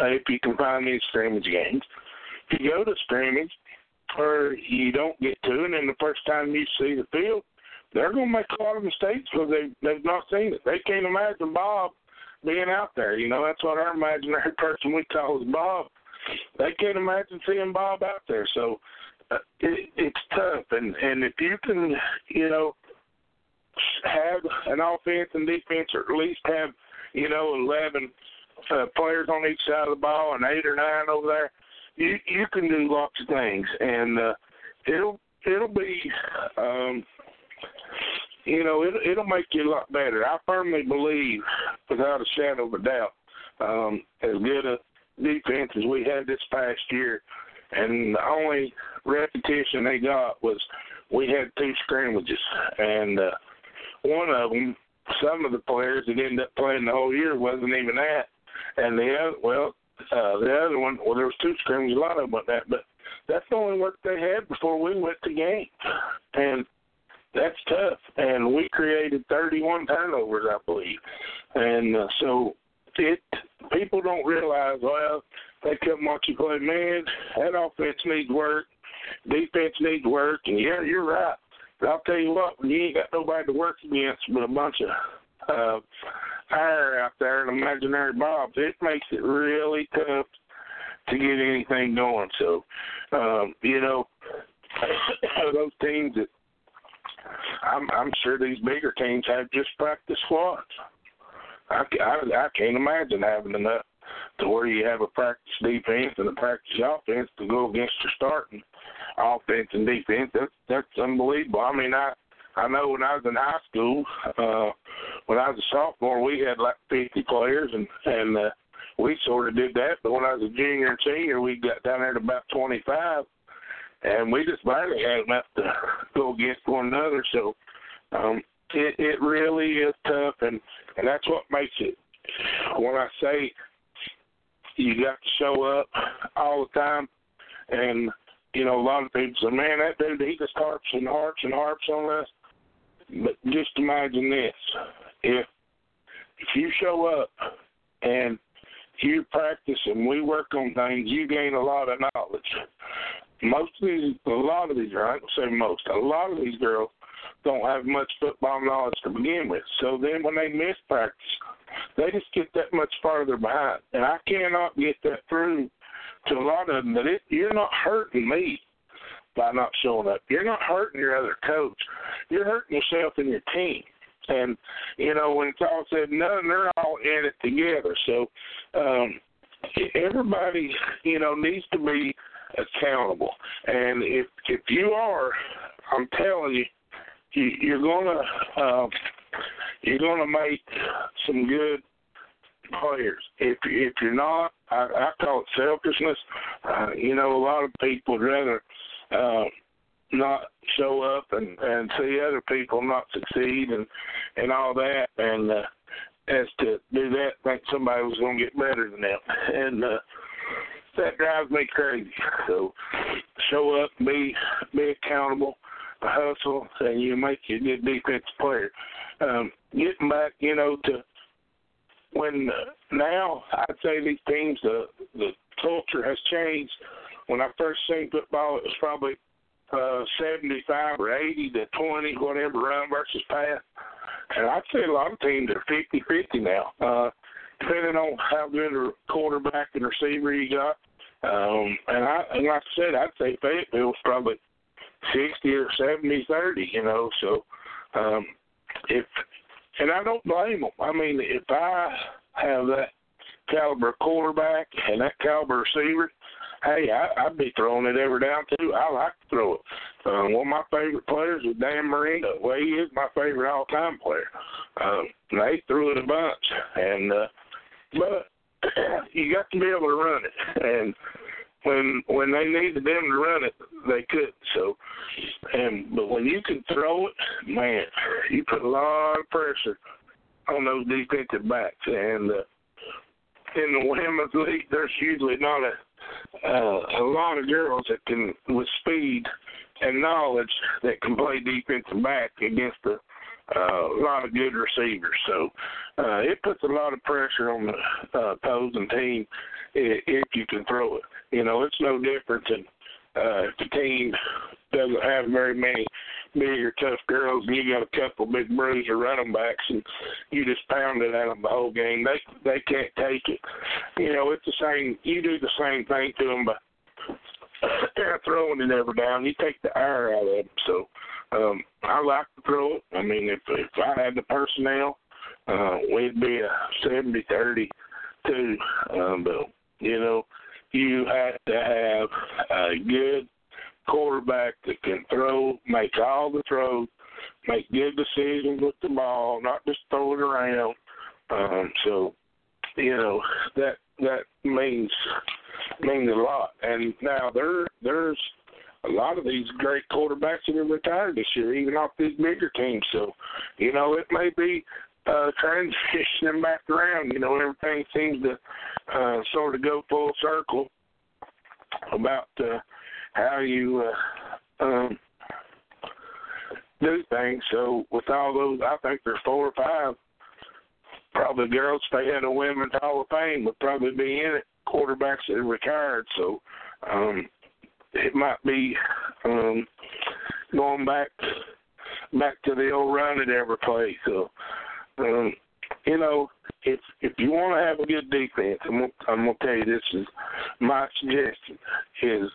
uh, if you can find these scrimmage games, if you go to scrimmage or you don't get to, and then the first time you see the field, they're going to make a lot of mistakes because they they've not seen it. They can't imagine Bob being out there. You know, that's what our imaginary person we call is Bob. They can't imagine seeing Bob out there. So uh, it, it's tough, and and if you can, you know have an offense and defense, or at least have you know eleven uh, players on each side of the ball and eight or nine over there, you you can do lots of things, and uh, it'll it'll be. Um, you know, it, it'll make you a lot better. I firmly believe, without a shadow of a doubt, um, as good a defense as we had this past year, and the only repetition they got was we had two scrimmages, and uh, one of them some of the players that ended up playing the whole year wasn't even that, and the other well, uh, the other one well there was two screens, a lot of them went that, but that's the only work they had before we went to game, and that's tough. And we created 31 turnovers, I believe, and uh, so it people don't realize well they come watch you play man that offense needs work defense needs work. And yeah you're right but I'll tell you what when you ain't got nobody to work against but a bunch of uh fire out there and imaginary bobs it makes it really tough to get anything going. So um you know those teams that I'm I'm sure these bigger teams have just practice squads. I, I, I can't imagine having enough to where you have a practice defense and a practice offense to go against your starting offense and defense. That's that's unbelievable. I mean, I I know when I was in high school, uh, when I was a sophomore, we had like 50 players, and and uh, we sort of did that. But when I was a junior and senior, we got down there to about 25, and we just barely had enough to go against one another. So um, it it really is tough, and and that's what makes it. When I say you got to show up all the time, and you know a lot of people say, "Man, that dude he just harps and harps and harps on us." But just imagine this: if if you show up and you practice and we work on things, you gain a lot of knowledge. Most of these, a lot of these, I don't say most, a lot of these girls don't have much football knowledge to begin with. So then when they miss practice, they just get that much farther behind. And I cannot get that through to a lot of them that it, you're not hurting me by not showing up. You're not hurting your other coach. You're hurting yourself and your team. And, you know, when it's all said and done, they're all in it together. So um, everybody, you know, needs to be accountable. And if if you are, I'm telling you, you, you're gonna uh, you're gonna make some good players. If if you're not, I, I call it selfishness. Uh, you know, a lot of people would rather uh, not show up and and see other people not succeed and and all that, and uh, as to do that, think somebody was going to get better than them, and uh, that drives me crazy. So show up, be be accountable hustle and you make you good defensive player. Um, getting back, you know, to when uh, now I'd say these teams the the culture has changed. When I first seen football, it was probably uh, 75 or 80 to 20, whatever, run versus pass. And I'd say a lot of teams are 50-50 now, uh, depending on how good a quarterback and receiver you got. Um, and I, and like I said, I'd say Fayetteville's probably sixty or seventy thirty, you know. So um, if and I don't blame them. I mean, if I have that caliber quarterback and that caliber receiver, hey, I, I'd be throwing it every down too. I like to throw it. Um, one of my favorite players is Dan Marino. Well, he is my favorite all-time player. Um, they threw it a bunch, and uh, but you got to be able to run it, and when when they needed them to run it, they could. So, and but when you can throw it, man, you put a lot of pressure on those defensive backs. And uh, in the women's league, there's usually not a uh, a lot of girls that can with speed and knowledge that can play defensive back against a a lot of good receivers. So uh, it puts a lot of pressure on the uh, opposing team if you can throw it. You know, it's no different than uh, the team doesn't have very many big or tough girls and you got a couple big bruiser running backs and you just pound it at them the whole game. They they can't take it. You know, it's the same. You do the same thing to them by throwing it every down. You take the air out of them. So um, I like to throw it. I mean, if if I had the personnel, uh, we'd be a seventy thirty too. Um, but you know, you have to have a good quarterback that can throw, make all the throws, make good decisions with the ball, not just throw it around. Um, so, you know, that that means means a lot. And now there there's a lot of these great quarterbacks that are retired this year, even off these bigger teams. So, you know, it may be uh, transitioning back around. You know, everything seems to uh, sort of go full circle about uh, how you uh, um, do things. So with all those, I think there's four or five. Probably girls, if they had a women's Hall of Fame, would probably be in it. Quarterbacks that retired, so um, it might be um, going back back to the old run it ever played. So, um, you know, if if you want to have a good defense, I'm gonna, I'm gonna tell you this is my suggestion is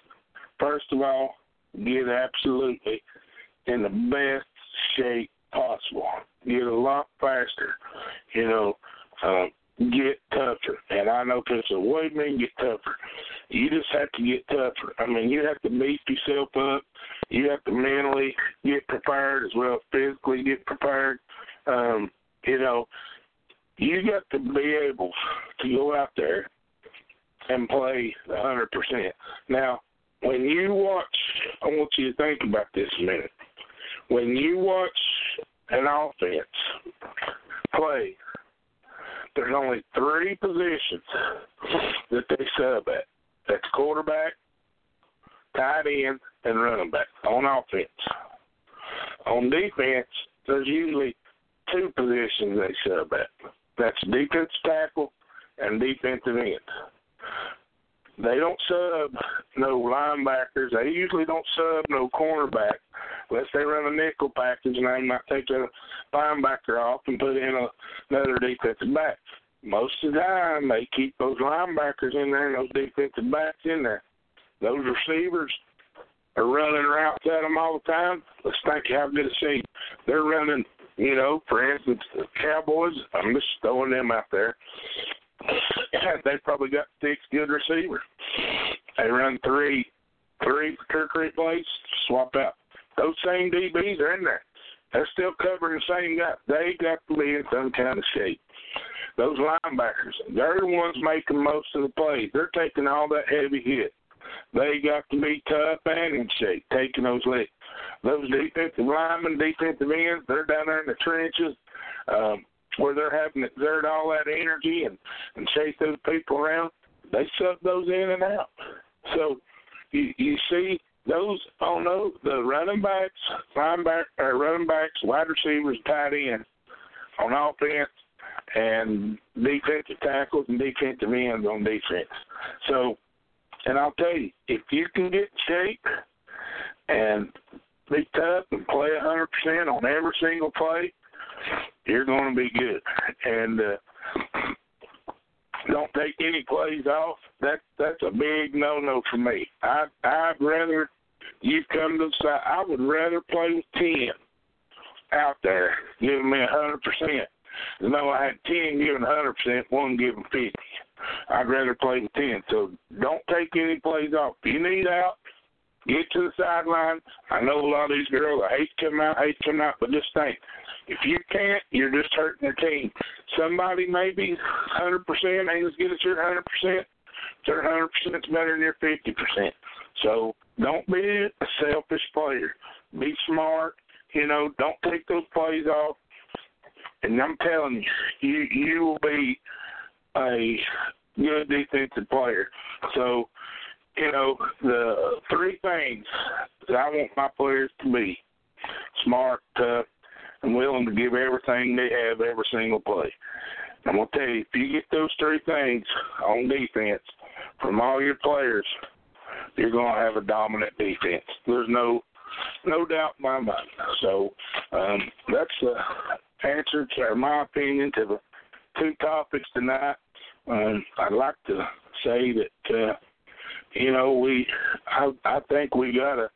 first of all get absolutely in the best shape possible. Get a lot faster. You know, um, get tougher. And I know people say, "What do get tougher?" You just have to get tougher. I mean, you have to beef yourself up. You have to mentally get prepared as well as physically get prepared. Um, you know, you got to be able to go out there and play a hundred percent. Now, when you watch, I want you to think about this a minute. When you watch an offense play, there's only three positions that they sub at. That's quarterback, tight end, and running back on offense. On defense, there's usually two positions they sub at. That's defensive tackle and defensive end. They don't sub no linebackers. They usually don't sub no cornerback unless they run a nickel package and they might take the linebacker off and put in a, another defensive back. Most of the time, they keep those linebackers in there and those defensive backs in there. Those receivers are running routes at them all the time. Let's think how good a see. They're running, you know, for instance, the Cowboys. I'm just throwing them out there. they probably got six good receivers. They run three, three concrete plays, swap out. Those same DBs are in there. They're still covering the same guy. They got to be in some kind of shape. Those linebackers, they're the ones making most of the plays. They're taking all that heavy hit. They got to be tough and in shape, taking those licks. Those defensive linemen, defensive ends, they're down there in the trenches. Um, where they're having to exert all that energy and and chase those people around, they suck those in and out. So you you see those oh no the running backs, linebacker, or running backs, wide receivers, tight ends on offense, and defensive tackles and defensive ends on defense. So, and I'll tell you, if you can get shape and be tough and play a hundred percent on every single play, you're going to be good. And uh, don't take any plays off. That that's a big no no for me. I I'd rather you come to the side. I would rather play with ten out there, giving me a hundred percent. No, I had ten giving a hundred percent, one giving fifty. I'd rather play with ten. So don't take any plays off. If you need out, get to the sideline. I know a lot of these girls I hate come out, hate come out, but just think if you can't, you're just hurting the team. Somebody maybe 100% ain't as good as your 100%. Their 100% is better than your 50%. So don't be a selfish player. Be smart. You know, don't take those plays off. And I'm telling you, you you will be a good defensive player. So, you know, the three things that I want my players to be smart, tough, and willing to give everything they have every single play. I'm gonna tell you, if you get those three things on defense from all your players, you're gonna have a dominant defense. There's no no doubt in my mind. So um, that's the answer to my opinion to the two topics tonight. Um, I'd like to say that uh, you know we I I think we got a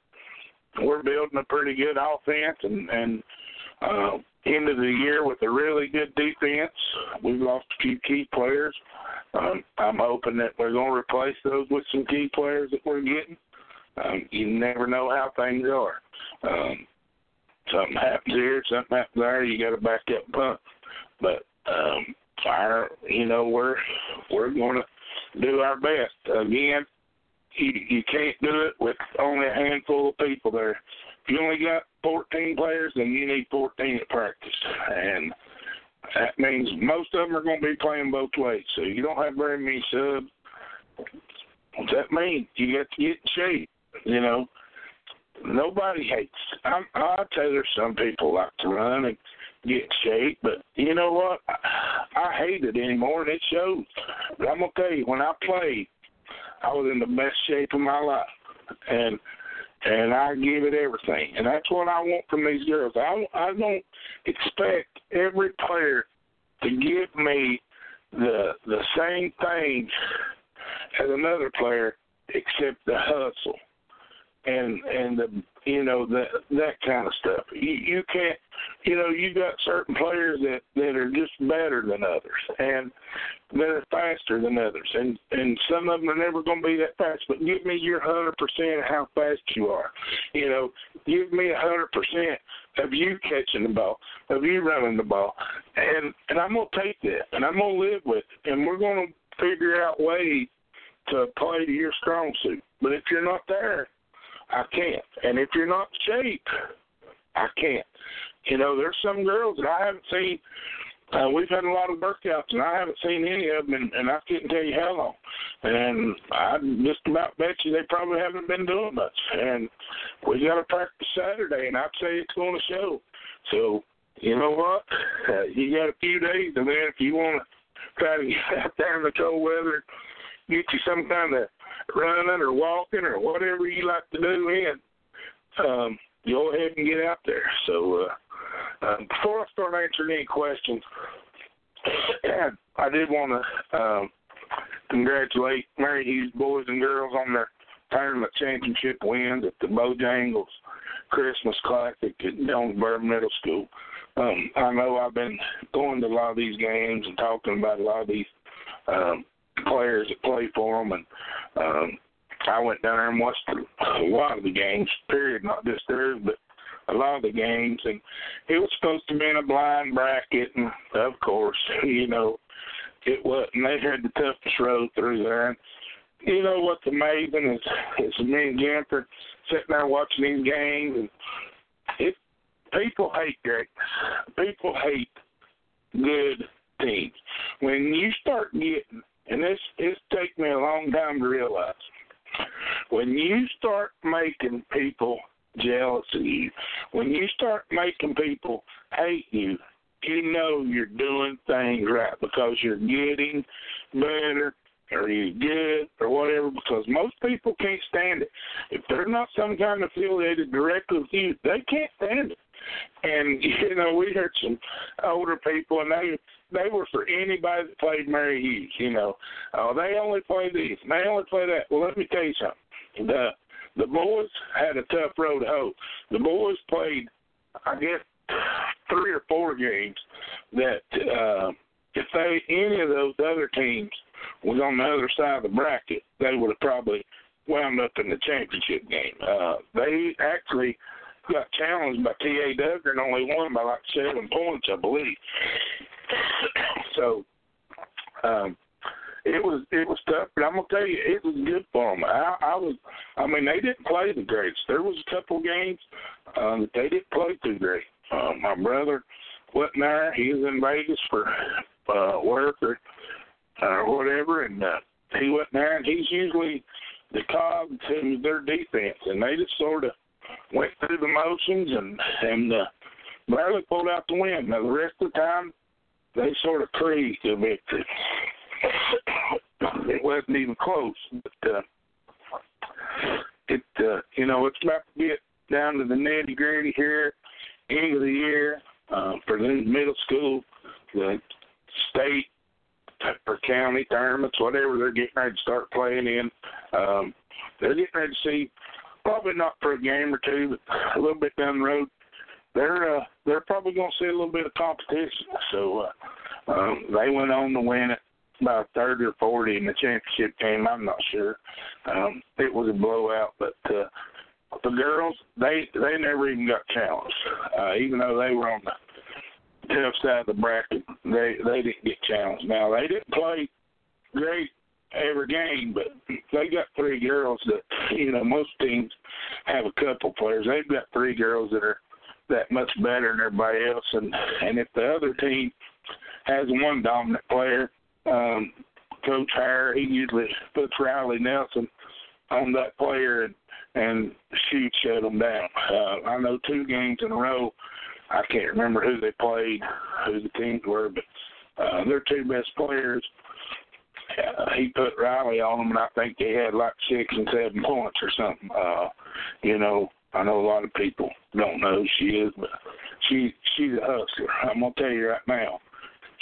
we're building a pretty good offense and and uh, end of the year with a really good defense. We've lost a few key players. Um, I'm hoping that we're going to replace those with some key players that we're getting. Um, you never know how things are. Um, something happens here, something happens there. You got to back up punt. But um, our, you know, we're we're going to do our best. Again, you you can't do it with only a handful of people there. If you only got 14 players, then you need 14 at practice. And that means most of them are going to be playing both ways. So you don't have very many subs. What's that mean? You got to get in shape. You know, nobody hates. I'm, I'll tell you, some people like to run and get in shape, but you know what? I, I hate it anymore, and it shows. But I'm you, when I played, I was in the best shape of my life, and and I give it everything, and that's what I want from these girls. I I don't expect every player to give me the the same thing as another player, except the hustle and and the you know that that kind of stuff. You you can't you know you got certain players that that are just better than others and they're faster than others and and some of them are never going to be that fast. But give me your hundred percent of how fast you are. You know, give me a hundred percent of you catching the ball, of you running the ball, and and I'm gonna take that and I'm gonna live with it and we're gonna figure out ways to play to your strong suit. But if you're not there, I can't. And if you're not in shape, I can't. You know, there's some girls that I haven't seen. Uh, we've had a lot of workouts, and I haven't seen any of them, and, and I couldn't tell you how long. And I just about bet you they probably haven't been doing much. And we got to practice Saturday, and I'd say it's going to show. So, you know what? Uh, you got a few days, and then if you want to try to get out there in the cold weather, get you some kind of running or walking or whatever you like to do in, um, go ahead and get out there. So uh, uh, before I start answering any questions, I did want to um, congratulate Mary Hughes boys and girls on their tournament championship wins at the Bojangles Christmas Classic at Jonesborough Middle School. Um, I know I've been going to a lot of these games and talking about a lot of these um, players that play for them, and um, I went down there and watched a lot of the games. Period, not just theirs, but a lot of the games, and it was supposed to be in a blind bracket, and of course, you know, it was. And they had the toughest road through there. And you know what's amazing is, is me and Jennifer sitting there watching these games, and it people hate greatness. People hate good teams. When you start getting and this it's taken me a long time to realize when you start making people jealous of you, when you start making people hate you, you know you're doing things right because you're getting better or you're good or whatever because most people can't stand it. If they're not some kind of affiliated directly with you, they can't stand it. And you know, we heard some older people and they they were for anybody that played Mary Hughes. You know, oh, they only play these, they only play that. Well, let me tell you something. The the boys had a tough road to hoe. The boys played, I guess, three or four games that uh, if they any of those other teams was on the other side of the bracket, they would have probably wound up in the championship game. Uh, they actually got challenged by T.A. Dugger and only won by like seven points, I believe. So um, it was it was tough, but I'm gonna tell you, it was good for them. I, I was, I mean, they didn't play the greatest. There was a couple games um, that they didn't play too great. Uh, my brother went there. He was in Vegas for uh, work or uh, whatever, and uh, he went there, and he's usually the cog to their defense, and they just sort of went through the motions and and uh, barely pulled out the win. Now the rest of the time, they sort of cruised to victory. it wasn't even close, but uh, it uh, you know it's about to get down to the nitty gritty here, end of the year uh, for the middle school, the state or county tournaments, whatever they're getting ready to start playing in. Um, they're getting ready to see probably not for a game or two, but a little bit down the road, they're uh, they're probably going to see a little bit of competition. So uh, um, they went on to win it by 30 or 40 in the championship game. I'm not sure. Um, it was a blowout, but uh, the girls they they never even got challenged, uh, even though they were on the tough side of the bracket. They they didn't get challenged. Now they didn't play great every game, but they got three girls that you know most teams have a couple players. They've got three girls that are that much better than everybody else, and and if the other team has one dominant player. Um, Coach Hare, he usually puts Riley Nelson on that player and and shoot shut them down. Uh, I know two games in a row. I can't remember who they played, who the teams were, but uh, their two best players. Uh, he put Riley on them, and I think they had like six and seven points or something. Uh, you know, I know a lot of people don't know who she is, but she she's a hustler. I'm gonna tell you right now,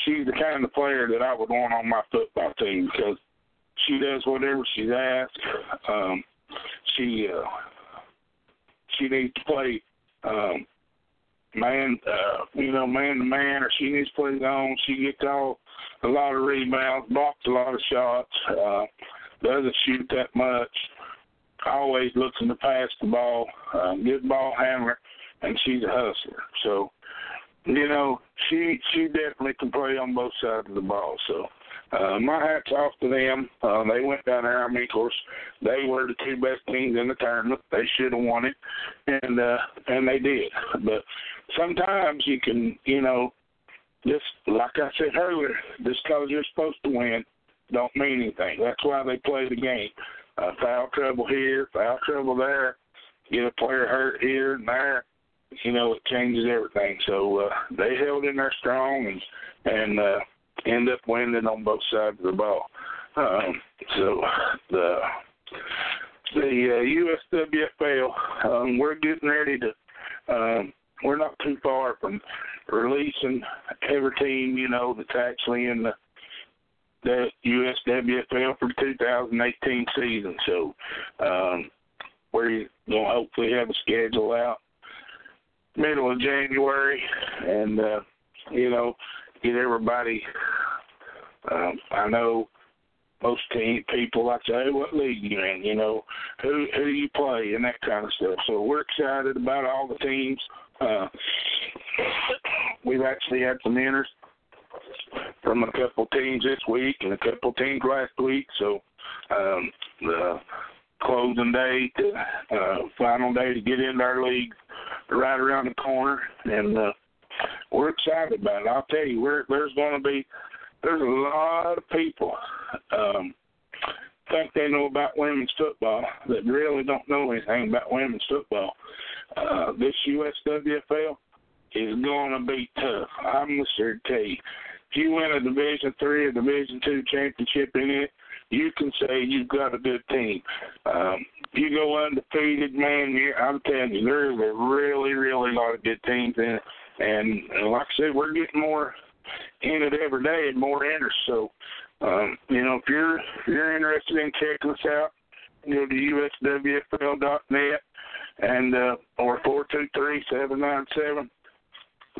she's the kind of player that I would want on my football team because she does whatever she's asked. Um, she uh, she needs to play um, man, uh, you know, man to man, or she needs to play zone. She gets all a lot of rebounds, blocks a lot of shots, uh, doesn't shoot that much. Always looking to pass the ball, uh, good ball handler, and she's a hustler. So, you know, she she definitely can play on both sides of the ball. So uh, my hat's off to them. Uh, they went down there. I mean, of course, they were the two best teams in the tournament. They should have won it, and uh, and they did. But sometimes you can, you know, just like I said earlier, just because you're supposed to win, don't mean anything. That's why they play the game. Uh, foul trouble here, foul trouble there, get a player hurt here and there. You know, it changes everything. So uh, they held in there strong and and. uh end up winning on both sides of the ball. Um, so the the uh, USWFL, um, we're getting ready to. Um, we're not too far from releasing every team, you know, that's actually in the the USWFL for the 2018 season. So um, we're going to hopefully have a schedule out middle of January, and uh, you know, get everybody. Um, I know most team people like say, hey, what league you in? You know, who who do you play and that kind of stuff. So we're excited about all the teams. Uh, we've actually had some enters from a couple teams this week and a couple teams last week. So um, the closing day, uh, final day to get into our league, right around the corner, and uh, we're excited about it. I'll tell you, we're, there's going to be there's a lot of people um, think they know about women's football that really don't know anything about women's football. Uh, this USWFL is going to be tough. I'm sure to tell you. If you win a Division Three or Division Two championship in it, you can say you've got a good team. Um, if you go undefeated, man, you're, I'm telling you, there's a really, really lot of good teams in it. And, and like I said, we're getting more in it every day and more interest. So, um, you know, if you're if you're interested in checking us out, go to uswfl.net and uh, or four two three seven nine seven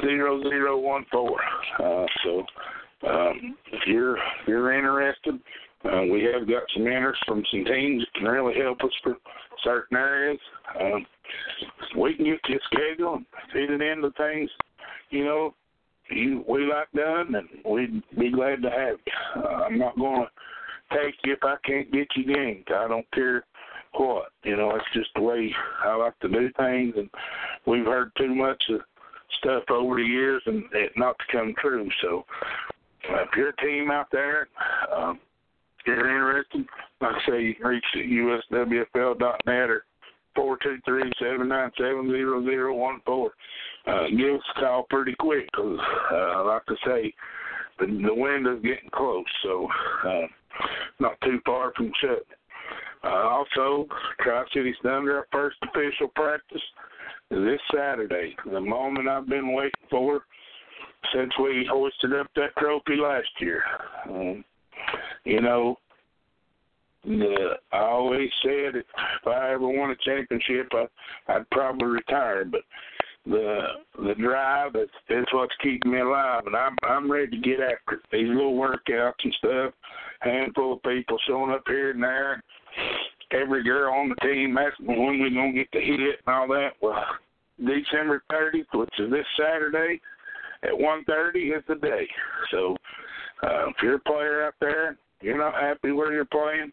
zero zero one four. Uh, so, um, if you're if you're interested, uh, we have got some interest from some teams that can really help us for certain areas. Um, we can get you a schedule and fit it into things you know, you we like done, and we'd be glad to have you. Uh, I'm not going to take you if I can't get you ganked. I don't care what. You know, it's just the way I like to do things, and we've heard too much of stuff over the years, and it not to come true. So, if you're a team out there, um, if you're interested, like I say, you can reach at uswfl.net or four two three seven nine seven zero zero one four uh, give us a call pretty quick because, uh, like I say, the, the window's getting close, so uh, not too far from shut. Uh, also, Tri Cities Thunder, our first official practice this Saturday. The moment I've been waiting for since we hoisted up that trophy last year. Um, you know, the, I always said if I ever won a championship, I, I'd probably retire, but the the drive is is what's keeping me alive, and I'm I'm ready to get after it. These little workouts and stuff, handful of people showing up here and there. Every girl on the team asking when we're gonna get the hit and all that. Well, December 30th, which is this Saturday at 1:30, is the day. So uh, if you're a player out there, you're not happy where you're playing,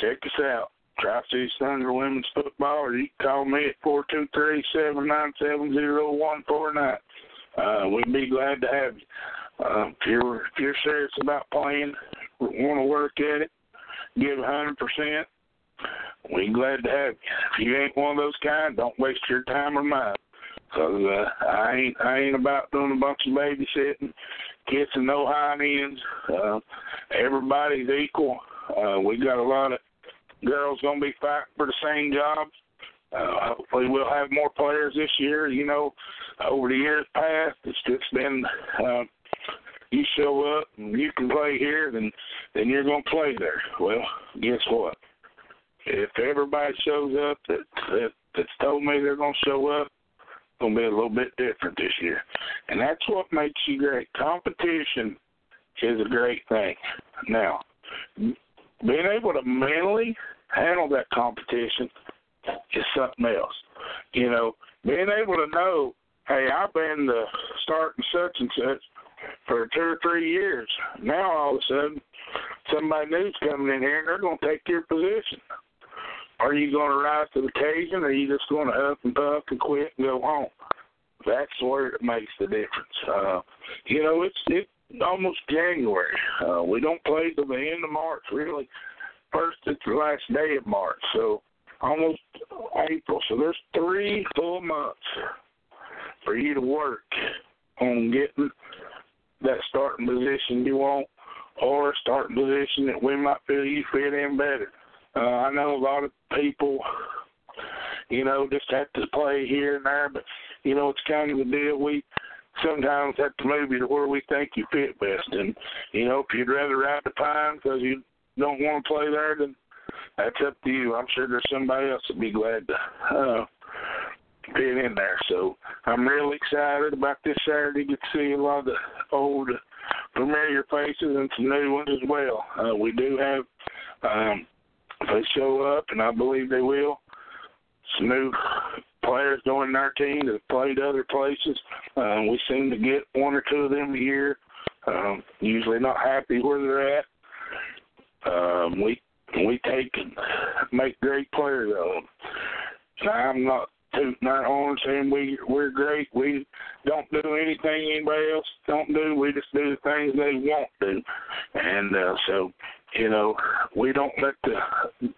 check us out. Tri Cities Thunder Women's Football, or you can call me at four two three seven nine seven zero one four nine. Uh, we'd be glad to have you. Uh, if you're if you're serious about playing, want to work at it, give a hundred percent. We glad to have you. If you ain't one of those kind, don't waste your time or mine. Cause uh, I ain't I ain't about doing a bunch of babysitting, kissing no high ends. Uh, everybody's equal. Uh, we got a lot of girls gonna be fighting for the same jobs. Uh, hopefully, we'll have more players this year. You know, over the years past, it's just been uh, you show up and you can play here, then then you're gonna play there. Well, guess what? If everybody shows up that, that that's told me they're gonna show up, it's gonna be a little bit different this year, and that's what makes you great. Competition is a great thing. Now, being able to mentally handle that competition is something else. You know, being able to know, hey, I've been the starting such and such for two or three years. Now all of a sudden, somebody new's coming in here and they're going to take your position. Are you going to rise to the occasion, or are you just going to up and puff and quit and go home? That's where it makes the difference. Uh, you know, it's it's almost January. Uh, we don't play till the end of March, really. First, it's the last day of March, so almost April. So there's three full months for you to work on getting that starting position you want or starting position that we might feel you fit in better. Uh, I know a lot of people, you know, just have to play here and there, but you know, it's kind of the deal. We sometimes have to move you to where we think you fit best, and you know, if you'd rather ride the pine because you don't want to play there, then that's up to you. I'm sure there's somebody else that'd be glad to uh, fit in there. So I'm really excited about this Saturday. Get to see a lot of the old familiar faces and some new ones as well. Uh, we do have, um, if they show up, and I believe they will, some new players joining our team that have played other places. Um, we seem to get one or two of them a year. Um, usually not happy where they're at. Um, we we take make great players of them. I'm not tooting our horn saying we we're great. We don't do anything anybody else don't do. We just do the things they won't do, and uh, so you know we don't let the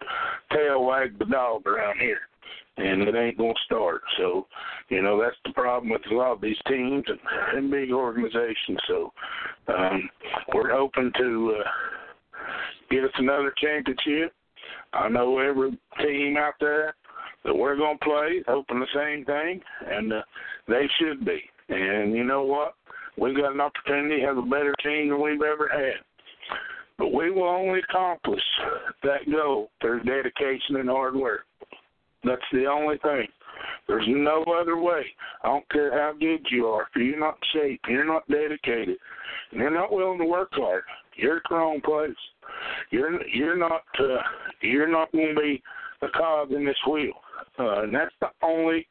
tail wag the dog around here. And it ain't gonna start. So, you know, that's the problem with a lot of these teams and, and big organizations. So, um, we're hoping to uh, get us another championship. I know every team out there that we're going to play hoping the same thing, and uh, they should be. And you know what? We've got an opportunity to have a better team than we've ever had. But we will only accomplish that goal through dedication and hard work. That's the only thing. There's no other way. I don't care how good you are. If you're not safe, you're not dedicated, and you're not willing to work hard, you're at the wrong place. You're you're not uh, you're not going to be a cog in this wheel, uh, and that's the only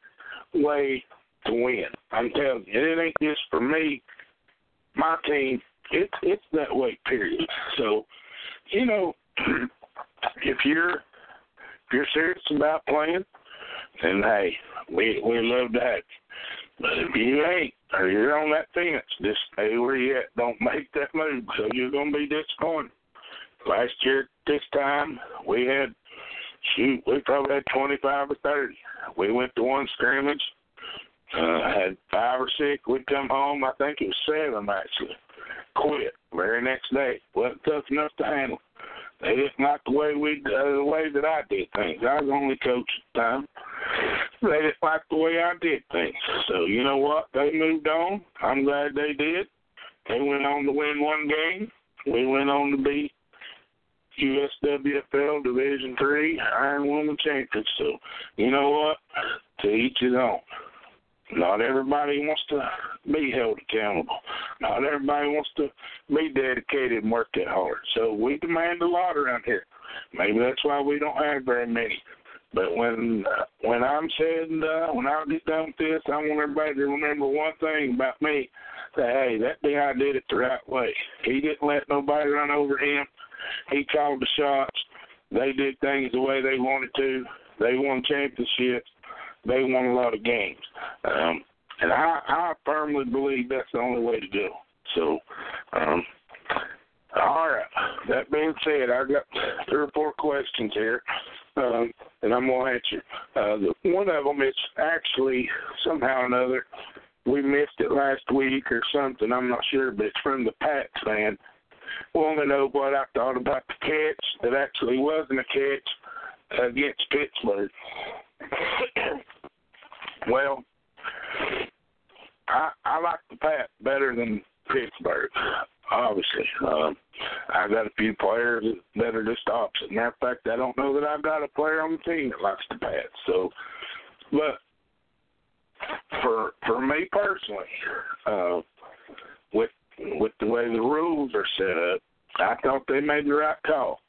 way to win. I'm telling you, it ain't just for me, my team. It's it's that way. Period. So, you know, if you're if you're serious about playing, then hey, we we love that. But if you ain't, or you're on that fence, just stay where you at. Don't make that move, so you're gonna be disappointed. Last year this time we had shoot, we probably had twenty five or thirty. We went to one scrimmage, uh, had five or six. We'd come home, I think it was seven actually. Quit. Very next day. Wasn't tough enough to handle. They didn't like the way we uh, the way that I did things. I was only coach at the time. They didn't like the way I did things. So you know what? They moved on. I'm glad they did. They went on to win one game. We went on to beat USWFL Division Three Iron Woman Champions. So you know what? To each his own. Not everybody wants to be held accountable. Not everybody wants to be dedicated and work that hard. So we demand a lot around here. Maybe that's why we don't have very many. But when uh, when I'm said and uh, when I get done with this, I want everybody to remember one thing about me: that hey, that guy did it the right way. He didn't let nobody run over him. He called the shots. They did things the way they wanted to. They won championships they won a lot of games. Um, and I, I firmly believe that's the only way to go. So, um, all right. That being said, I got three or four questions here, um, and I'm gonna answer. Uh, the, one of them is actually somehow or another we missed it last week or something. I'm not sure, but it's from the Pats fan. Want to know what I thought about the catch that actually wasn't a catch against Pittsburgh. Well, I I like the Pats better than Pittsburgh. Obviously, um, I got a few players that are just opposite. Matter of fact, I don't know that I've got a player on the team that likes the Pats. So, but for for me personally, uh, with with the way the rules are set up, I thought they made the right call.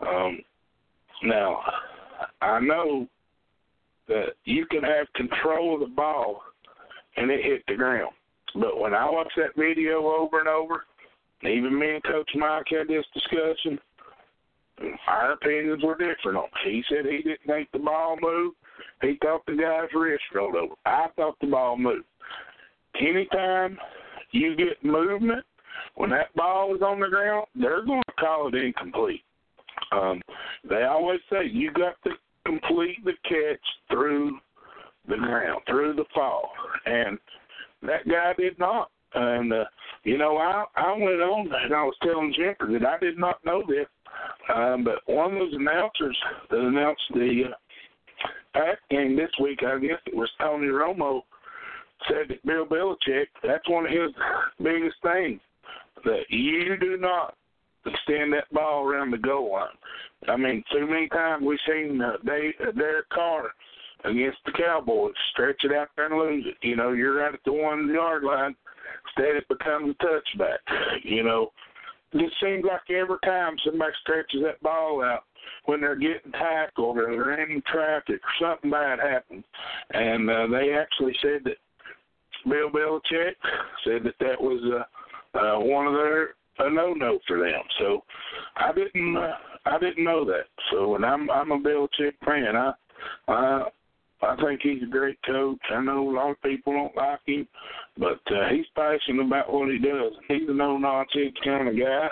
Um, now, I know that you can have control of the ball and it hit the ground. But when I watch that video over and over, even me and Coach Mike had this discussion, our opinions were different. He said he didn't think the ball moved. He thought the guy's wrist rolled over. I thought the ball moved. Anytime you get movement, when that ball is on the ground, they're going to call it incomplete. Um, they always say you got to complete the catch through the ground, through the fall, and that guy did not. And uh, you know, I I went on and I was telling Jimper that I did not know this, um, but one of those announcers that announced the uh, Pat game this week, I guess it was Tony Romo, said that Bill Belichick, that's one of his biggest things, that you do not extend that ball around the goal line. I mean, too many times we've seen uh, they, uh, Derek Carr against the Cowboys stretch it out there and lose it. You know, you're out at the one yard line, instead it becomes a touchback. You know, it seems like every time somebody stretches that ball out, when they're getting tackled or they're in traffic or something bad happens. And uh, they actually said that Bill Belichick said that that was uh, uh, one of their a no no for them. So I didn't uh, I didn't know that. So when I'm I'm a Belichick fan, I I I think he's a great coach. I know a lot of people don't like him, but uh, he's passionate about what he does. He's a no nonsense kind of guy.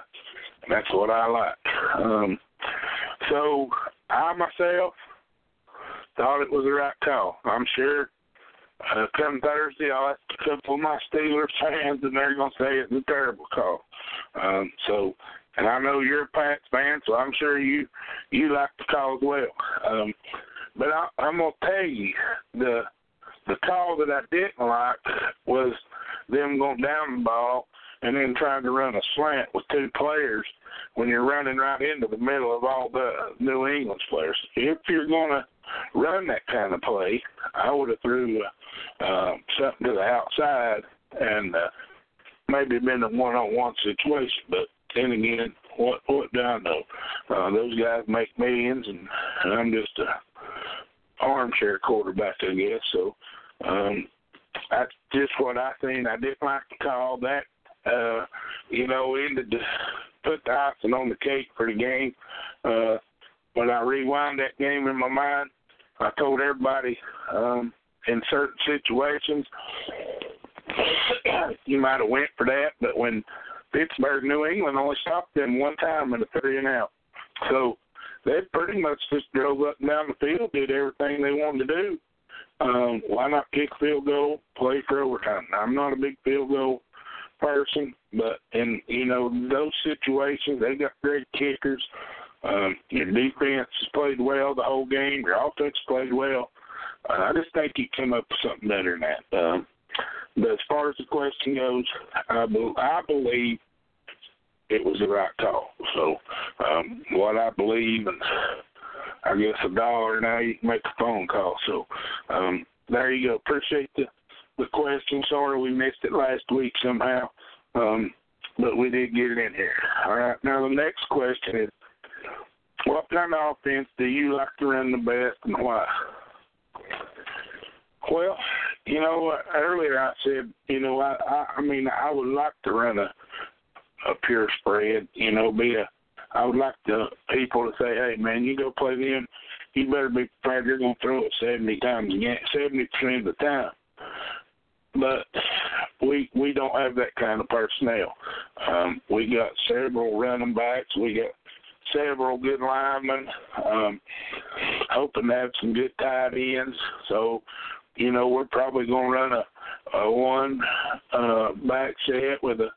And that's what I like. Um, so I myself thought it was the right call. I'm sure come Thursday I'll ask a couple of my Steelers fans and they're gonna say it's a terrible call. Um, so and I know you're a Pats fan, so I'm sure you you like the call as well. Um, but I, I'm gonna tell you the the call that I didn't like was them going down the ball and then trying to run a slant with two players when you're running right into the middle of all the New England's players. If you're going to run that kind of play, I would have threw uh, something to the outside and uh, maybe been a one-on-one situation. But then again, what what do I know? Uh, those guys make millions, and, I'm just a armchair quarterback, I guess. So um, that's just what I think. I didn't like to call that uh, you know, ended to put the icing on the cake for the game. Uh, when I rewind that game in my mind, I told everybody um, in certain situations you might have went for that, but when Pittsburgh, New England only stopped them one time in a three and out, so they pretty much just drove up and down the field, did everything they wanted to do. Um, why not kick field goal, play for overtime? I'm not a big field goal person, but in you know those situations, they got great kickers. Um, your defense has played well the whole game. Your offense played well. Uh, I just think you come up with something better than that. Um, but as far as the question goes, I, be, I believe it was the right call. So um, what I believe, and I guess a dollar now you can make a phone call. So um, there you go. Appreciate the the question. Sorry we missed it last week somehow, um, but we did get it in here. All right. Now the next question is, what kind of offense do you like to run the best, and why? Well, you know, earlier I said, you know, I, I, I mean, I would like to run a a pure spread. You know, be a. I would like the people to say, hey, man, you go play them. You better be prepared. You're going to throw it seventy times again, seventy percent of the time but we we don't have that kind of personnel. Um, we got several running backs. We got several good linemen. Um, hoping to have some good tight ends. So, you know, we're probably going to run a, a one uh, back set with a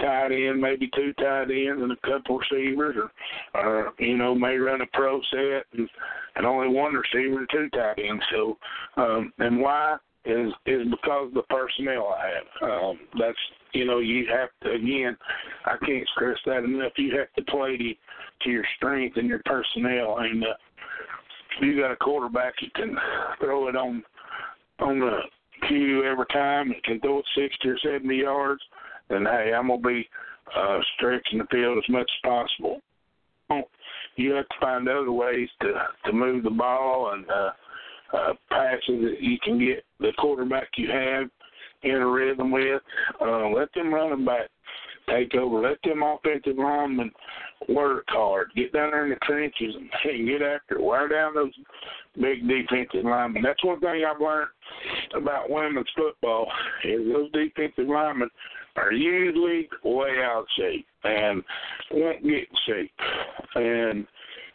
tight end, maybe two tight ends and a couple receivers, or, or you know, may run a pro set and, and only one receiver and two tight ends. So, um, and why is is because of the personnel I have. Um, that's you know, you have to again. I can't stress that enough. You have to play to, to your strength and your personnel. And uh, you got a quarterback you can throw it on on the cue every time and can throw it sixty or seventy yards, then hey, I'm gonna be uh, stretching the field as much as possible. You have to find other ways to to move the ball and uh, uh, passes that you can get the quarterback you have in a rhythm with. Uh, let them running back take over. Let them offensive linemen work hard. Get down there in the trenches and hey, get after it. Wear down those big defensive linemen. That's one thing I've learned about women's football is those defensive linemen are usually way out of shape and won't get in shape. And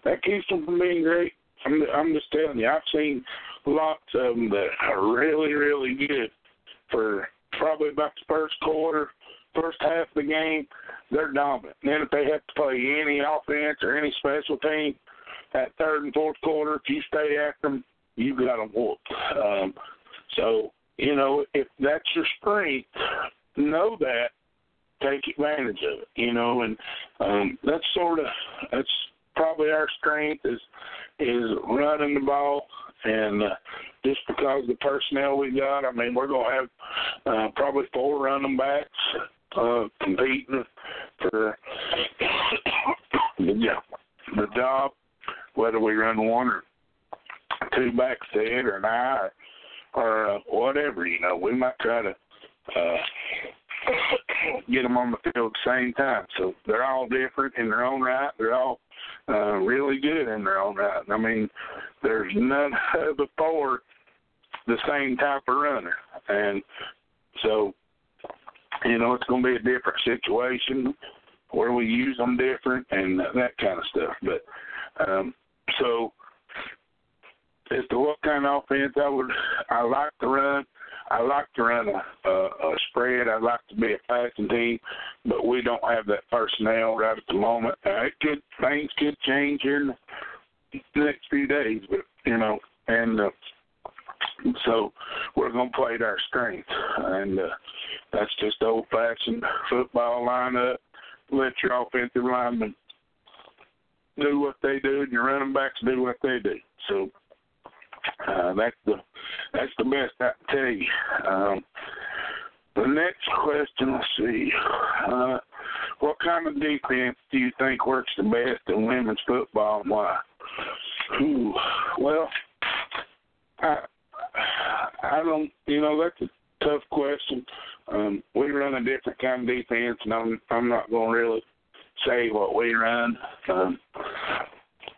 that keeps them from being great. I'm, I'm just telling you, I've seen lots of them that are really, really good for probably about the first quarter, first half of the game. They're dominant. And then if they have to play any offense or any special team, that third and fourth quarter, if you stay after them, you got them whooped. Um, so, you know, if that's your strength, know that, take advantage of it, you know, and um, that's sort of, that's probably our strength is is running the ball and uh, just because the personnel we got, I mean, we're gonna have uh, probably four running backs uh, competing for the the job, whether we run one or two back set or an I or, or uh, whatever. You know, we might try to uh, get them on the field at the same time. So they're all different in their own right. They're all uh, really good in their own right. I mean, there's none the the same type of runner, and so you know it's going to be a different situation where we use them different and that kind of stuff. But um, so as to what kind of offense I would I like to run, I like to run a, a, a spread. I like to be a passing team, but we don't have that personnel right at the moment. Uh, it could things could change here in the next few days, but you know, and uh, so we're to play to our strength, and uh, that's just old-fashioned football lineup. Let your offensive linemen do what they do, and your running backs do what they do. So uh, that's the that's the best I can tell you. Um, the next question, let's see. Uh, what kind of defense do you think works the best in women's football and why? Ooh, well, I I don't, you know, that's a tough question. Um, we run a different kind of defense, and I'm I'm not going to really say what we run. Um,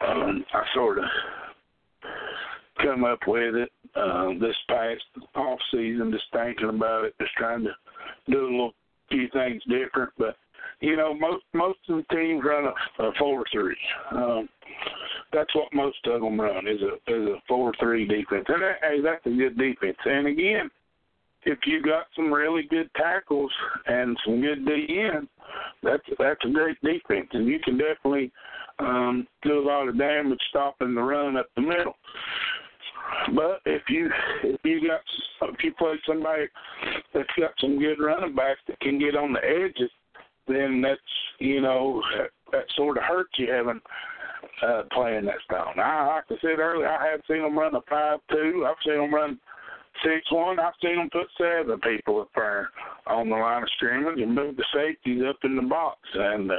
um, I sort of come up with it uh, this past off season, just thinking about it, just trying to do a little few things different. But you know, most most of the teams run a, a four three. Um, that's what most of them run is a is a four three defense, and that, hey, that's a good defense. And again, if you got some really good tackles and some good DN, that's that's a great defense, and you can definitely um, do a lot of damage stopping the run up the middle. But if you if you got if you play somebody that's got some good running backs that can get on the edges, then that's you know that, that sort of hurts you having uh, playing that style. Now, like I said earlier, I have seen them run a five-two. I've seen them run six-one. I've seen them put seven people up there on the line of scrimmage and move the safeties up in the box. And uh,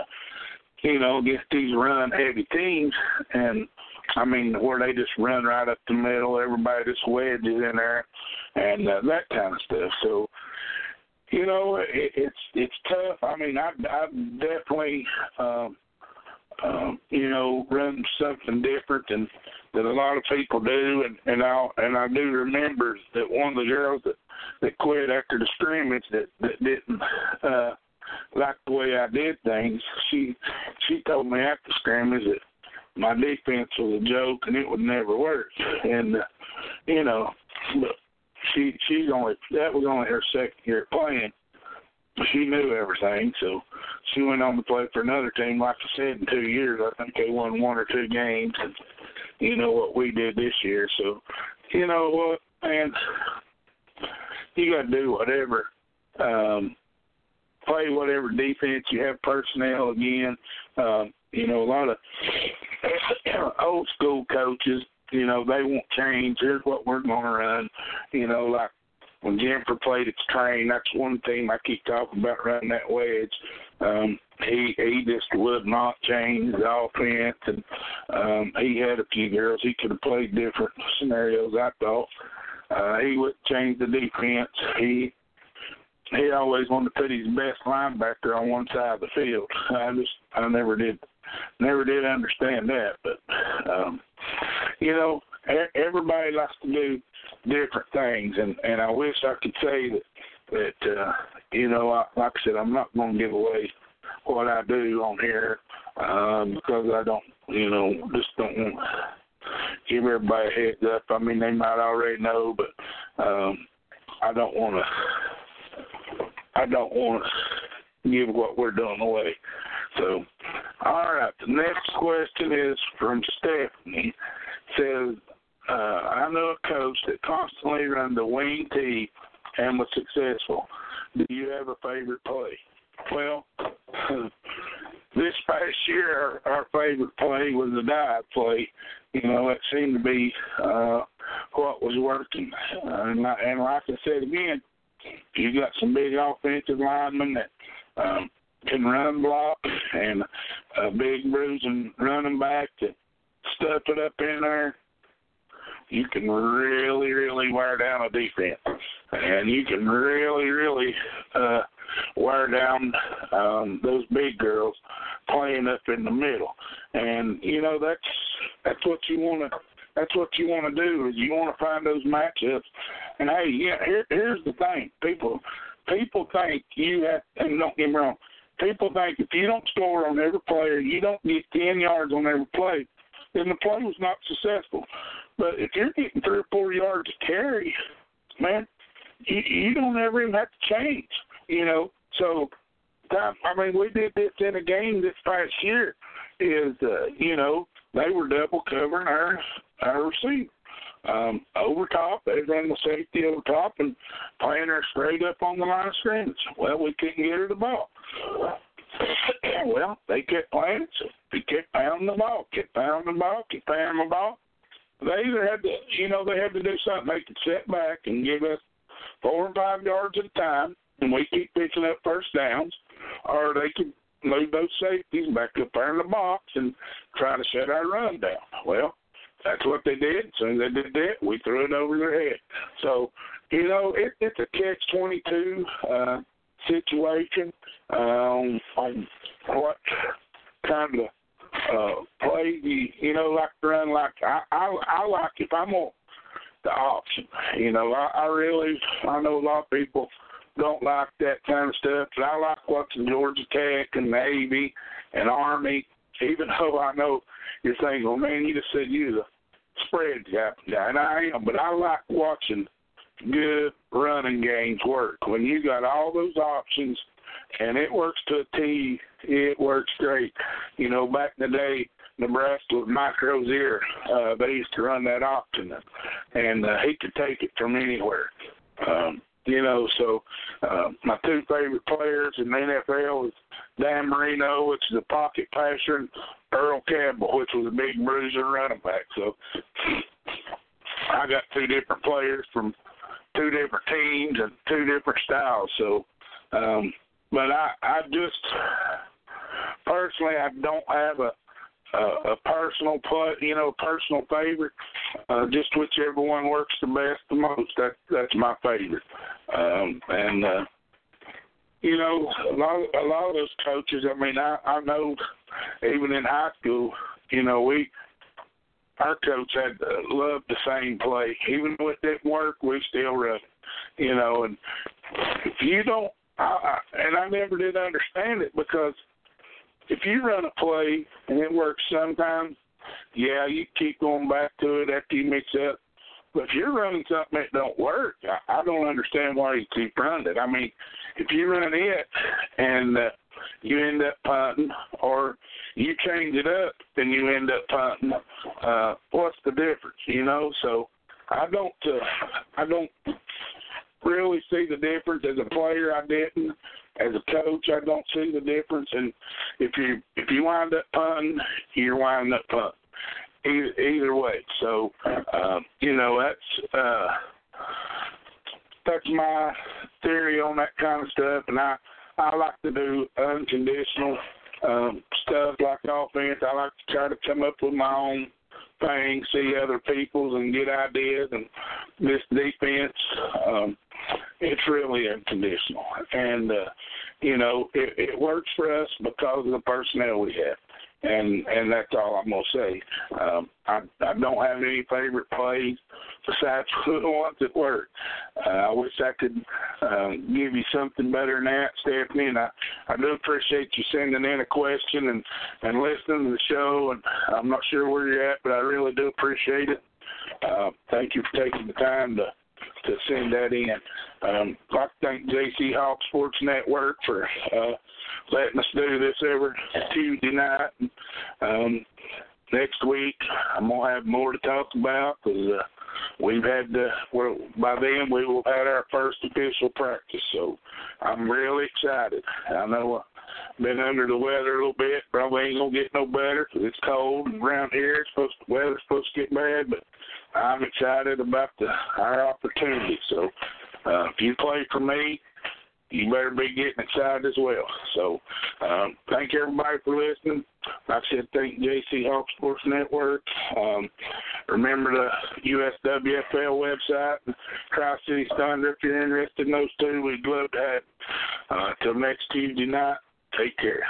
you know, against these run-heavy teams, and I mean, where they just run right up the middle, everybody just wedges in there, and uh, that kind of stuff. So, you know, it, it's it's tough. I mean, I I definitely um, um, you know, run something different than that a lot of people do, and and I and I do remember that one of the girls that that quit after the scrimmage that that didn't uh, like the way I did things. She she told me after scrimmage that my defense was a joke and it would never work, and uh, you know, but she she's only that was only her second year playing. She knew everything, so she went on to play for another team. Like I said, in two years, I think they won one or two games, and you know what we did this year. So, you know what, man, you got to do whatever, um, play whatever defense you have personnel again. Um, you know, a lot of old school coaches, you know, they won't change. Here's what we're going to run. You know, like when Jennifer played the train, that's one thing I keep talking about running that wedge. Um, he he just would not change the offense, and um, he had a few girls he could have played different scenarios. I thought uh, he would change the defense. He he always wanted to put his best linebacker on one side of the field. I just I never did never did understand that, but um, you know everybody likes to do different things, and and I wish I could say that that uh, you know I, like I said I'm not going to give away what I do on here um, because I don't you know just don't want give everybody a heads up. I mean they might already know, but um, I don't want to I don't want to give what we're doing away. So, all right. The next question is from Stephanie. Says, uh, I know a coach that constantly ran the wing T and was successful. Do you have a favorite play? Well, this past year, our, our favorite play was the dive play. You know, it seemed to be uh, what was working. Uh, and, and like I said again, you got some big offensive linemen that um, can run block and a big bruising running back to stuff it up in there you can really, really wear down a defense, and you can really, really uh, wear down um, those big girls playing up in the middle. And you know that's that's what you want to that's what you want to do is you want to find those matchups. And hey, yeah, here, here's the thing, people people think you have, and don't get me wrong, people think if you don't score on every player, you don't get ten yards on every play, then the play was not successful. But if you're getting three or four yards of carry, man, you, you don't ever even have to change. You know, so I mean, we did this in a game this past year. Is uh, you know they were double covering our our receiver um, over top. They ran the safety over top and playing her straight up on the line of scrimmage. Well, we couldn't get her the ball. well, they kept playing, so we kept pounding the ball, kept pounding the ball, kept pounding the ball they either had to, you know, they had to do something. They could sit back and give us four and five yards at a time, and we keep picking up first downs, or they could move those safeties back up there in the box and try to shut our run down. Well, that's what they did. As soon as they did that, we threw it over their head. So, you know, it, it's a catch twenty two uh, situation um, on what kind of uh play you you know like run like I I I like if I'm on the option. You know, I, I really I know a lot of people don't like that kind of stuff, but I like watching Georgia Tech and Navy and Army, even though I know you're well man, you just said you the spread guy and I am, but I like watching good running games work. When you got all those options and it works to a T. It works great. You know, back in the day, Nebraska with Mike Rozier, uh, they used to run that option, and uh, he could take it from anywhere. Um, you know, so uh, my two favorite players in the NFL is Dan Marino, which is a pocket passer, and Earl Campbell, which was a big bruiser running back. So I got two different players from two different teams and two different styles. So um, but I I just personally I don't have a a, a personal play, you know, personal favorite. Uh, just whichever one works the best, the most. That that's my favorite. Um, and uh, you know, a lot a lot of those coaches. I mean, I I know even in high school, you know, we our coach had uh, loved the same play. Even if it work, we still run. You know, and if you don't, I, I, and I never did understand it because if you run a play and it works sometimes, yeah, you keep going back to it after you mix up. But if you're running something that don't work, I, I don't understand why you keep running it. I mean, if you run it and uh, you end up punting, or you change it up and you end up punting, uh, what's the difference? You know, so I don't, uh, I don't really see the difference as a player. I didn't. As a coach, I don't see the difference. And if you if you wind up punting, you're winding up punting. Either, either way. So, uh, you know, that's uh, that's my theory on that kind of stuff, and I I like to do unconditional um, stuff like offense. I like to try to come up with my own thing, see other people's, and get ideas. And this defense, um, it's really unconditional, and uh, you know it, it works for us because of the personnel we have and and that's all I'm gonna say. Um, I I don't have any favorite plays besides the ones that work. Uh, I wish I could um, give you something better than that, Stephanie. And I I do appreciate you sending in a question and and listening to the show. And I'm not sure where you're at, but I really do appreciate it. Uh, thank you for taking the time to to send that in. Um, I'd like to thank JC Hawk Sports Network for uh, letting us do this every Tuesday night. Um, next week, I'm gonna have more to talk about because uh, we've had the well by then we will have our first official practice. So I'm really excited. I know I've been under the weather a little bit. Probably ain't gonna get no better because it's cold and around here. It's supposed to, weather's supposed to get bad, but I'm excited about the our opportunity. So uh, if you play for me, you better be getting excited as well. So, um, thank you everybody for listening. Like I said, thank JC Hawk Sports Network. Um, remember the USWFL website, Tri City Thunder. If you're interested in those two, we'd love to have. Uh, till next Tuesday night, take care.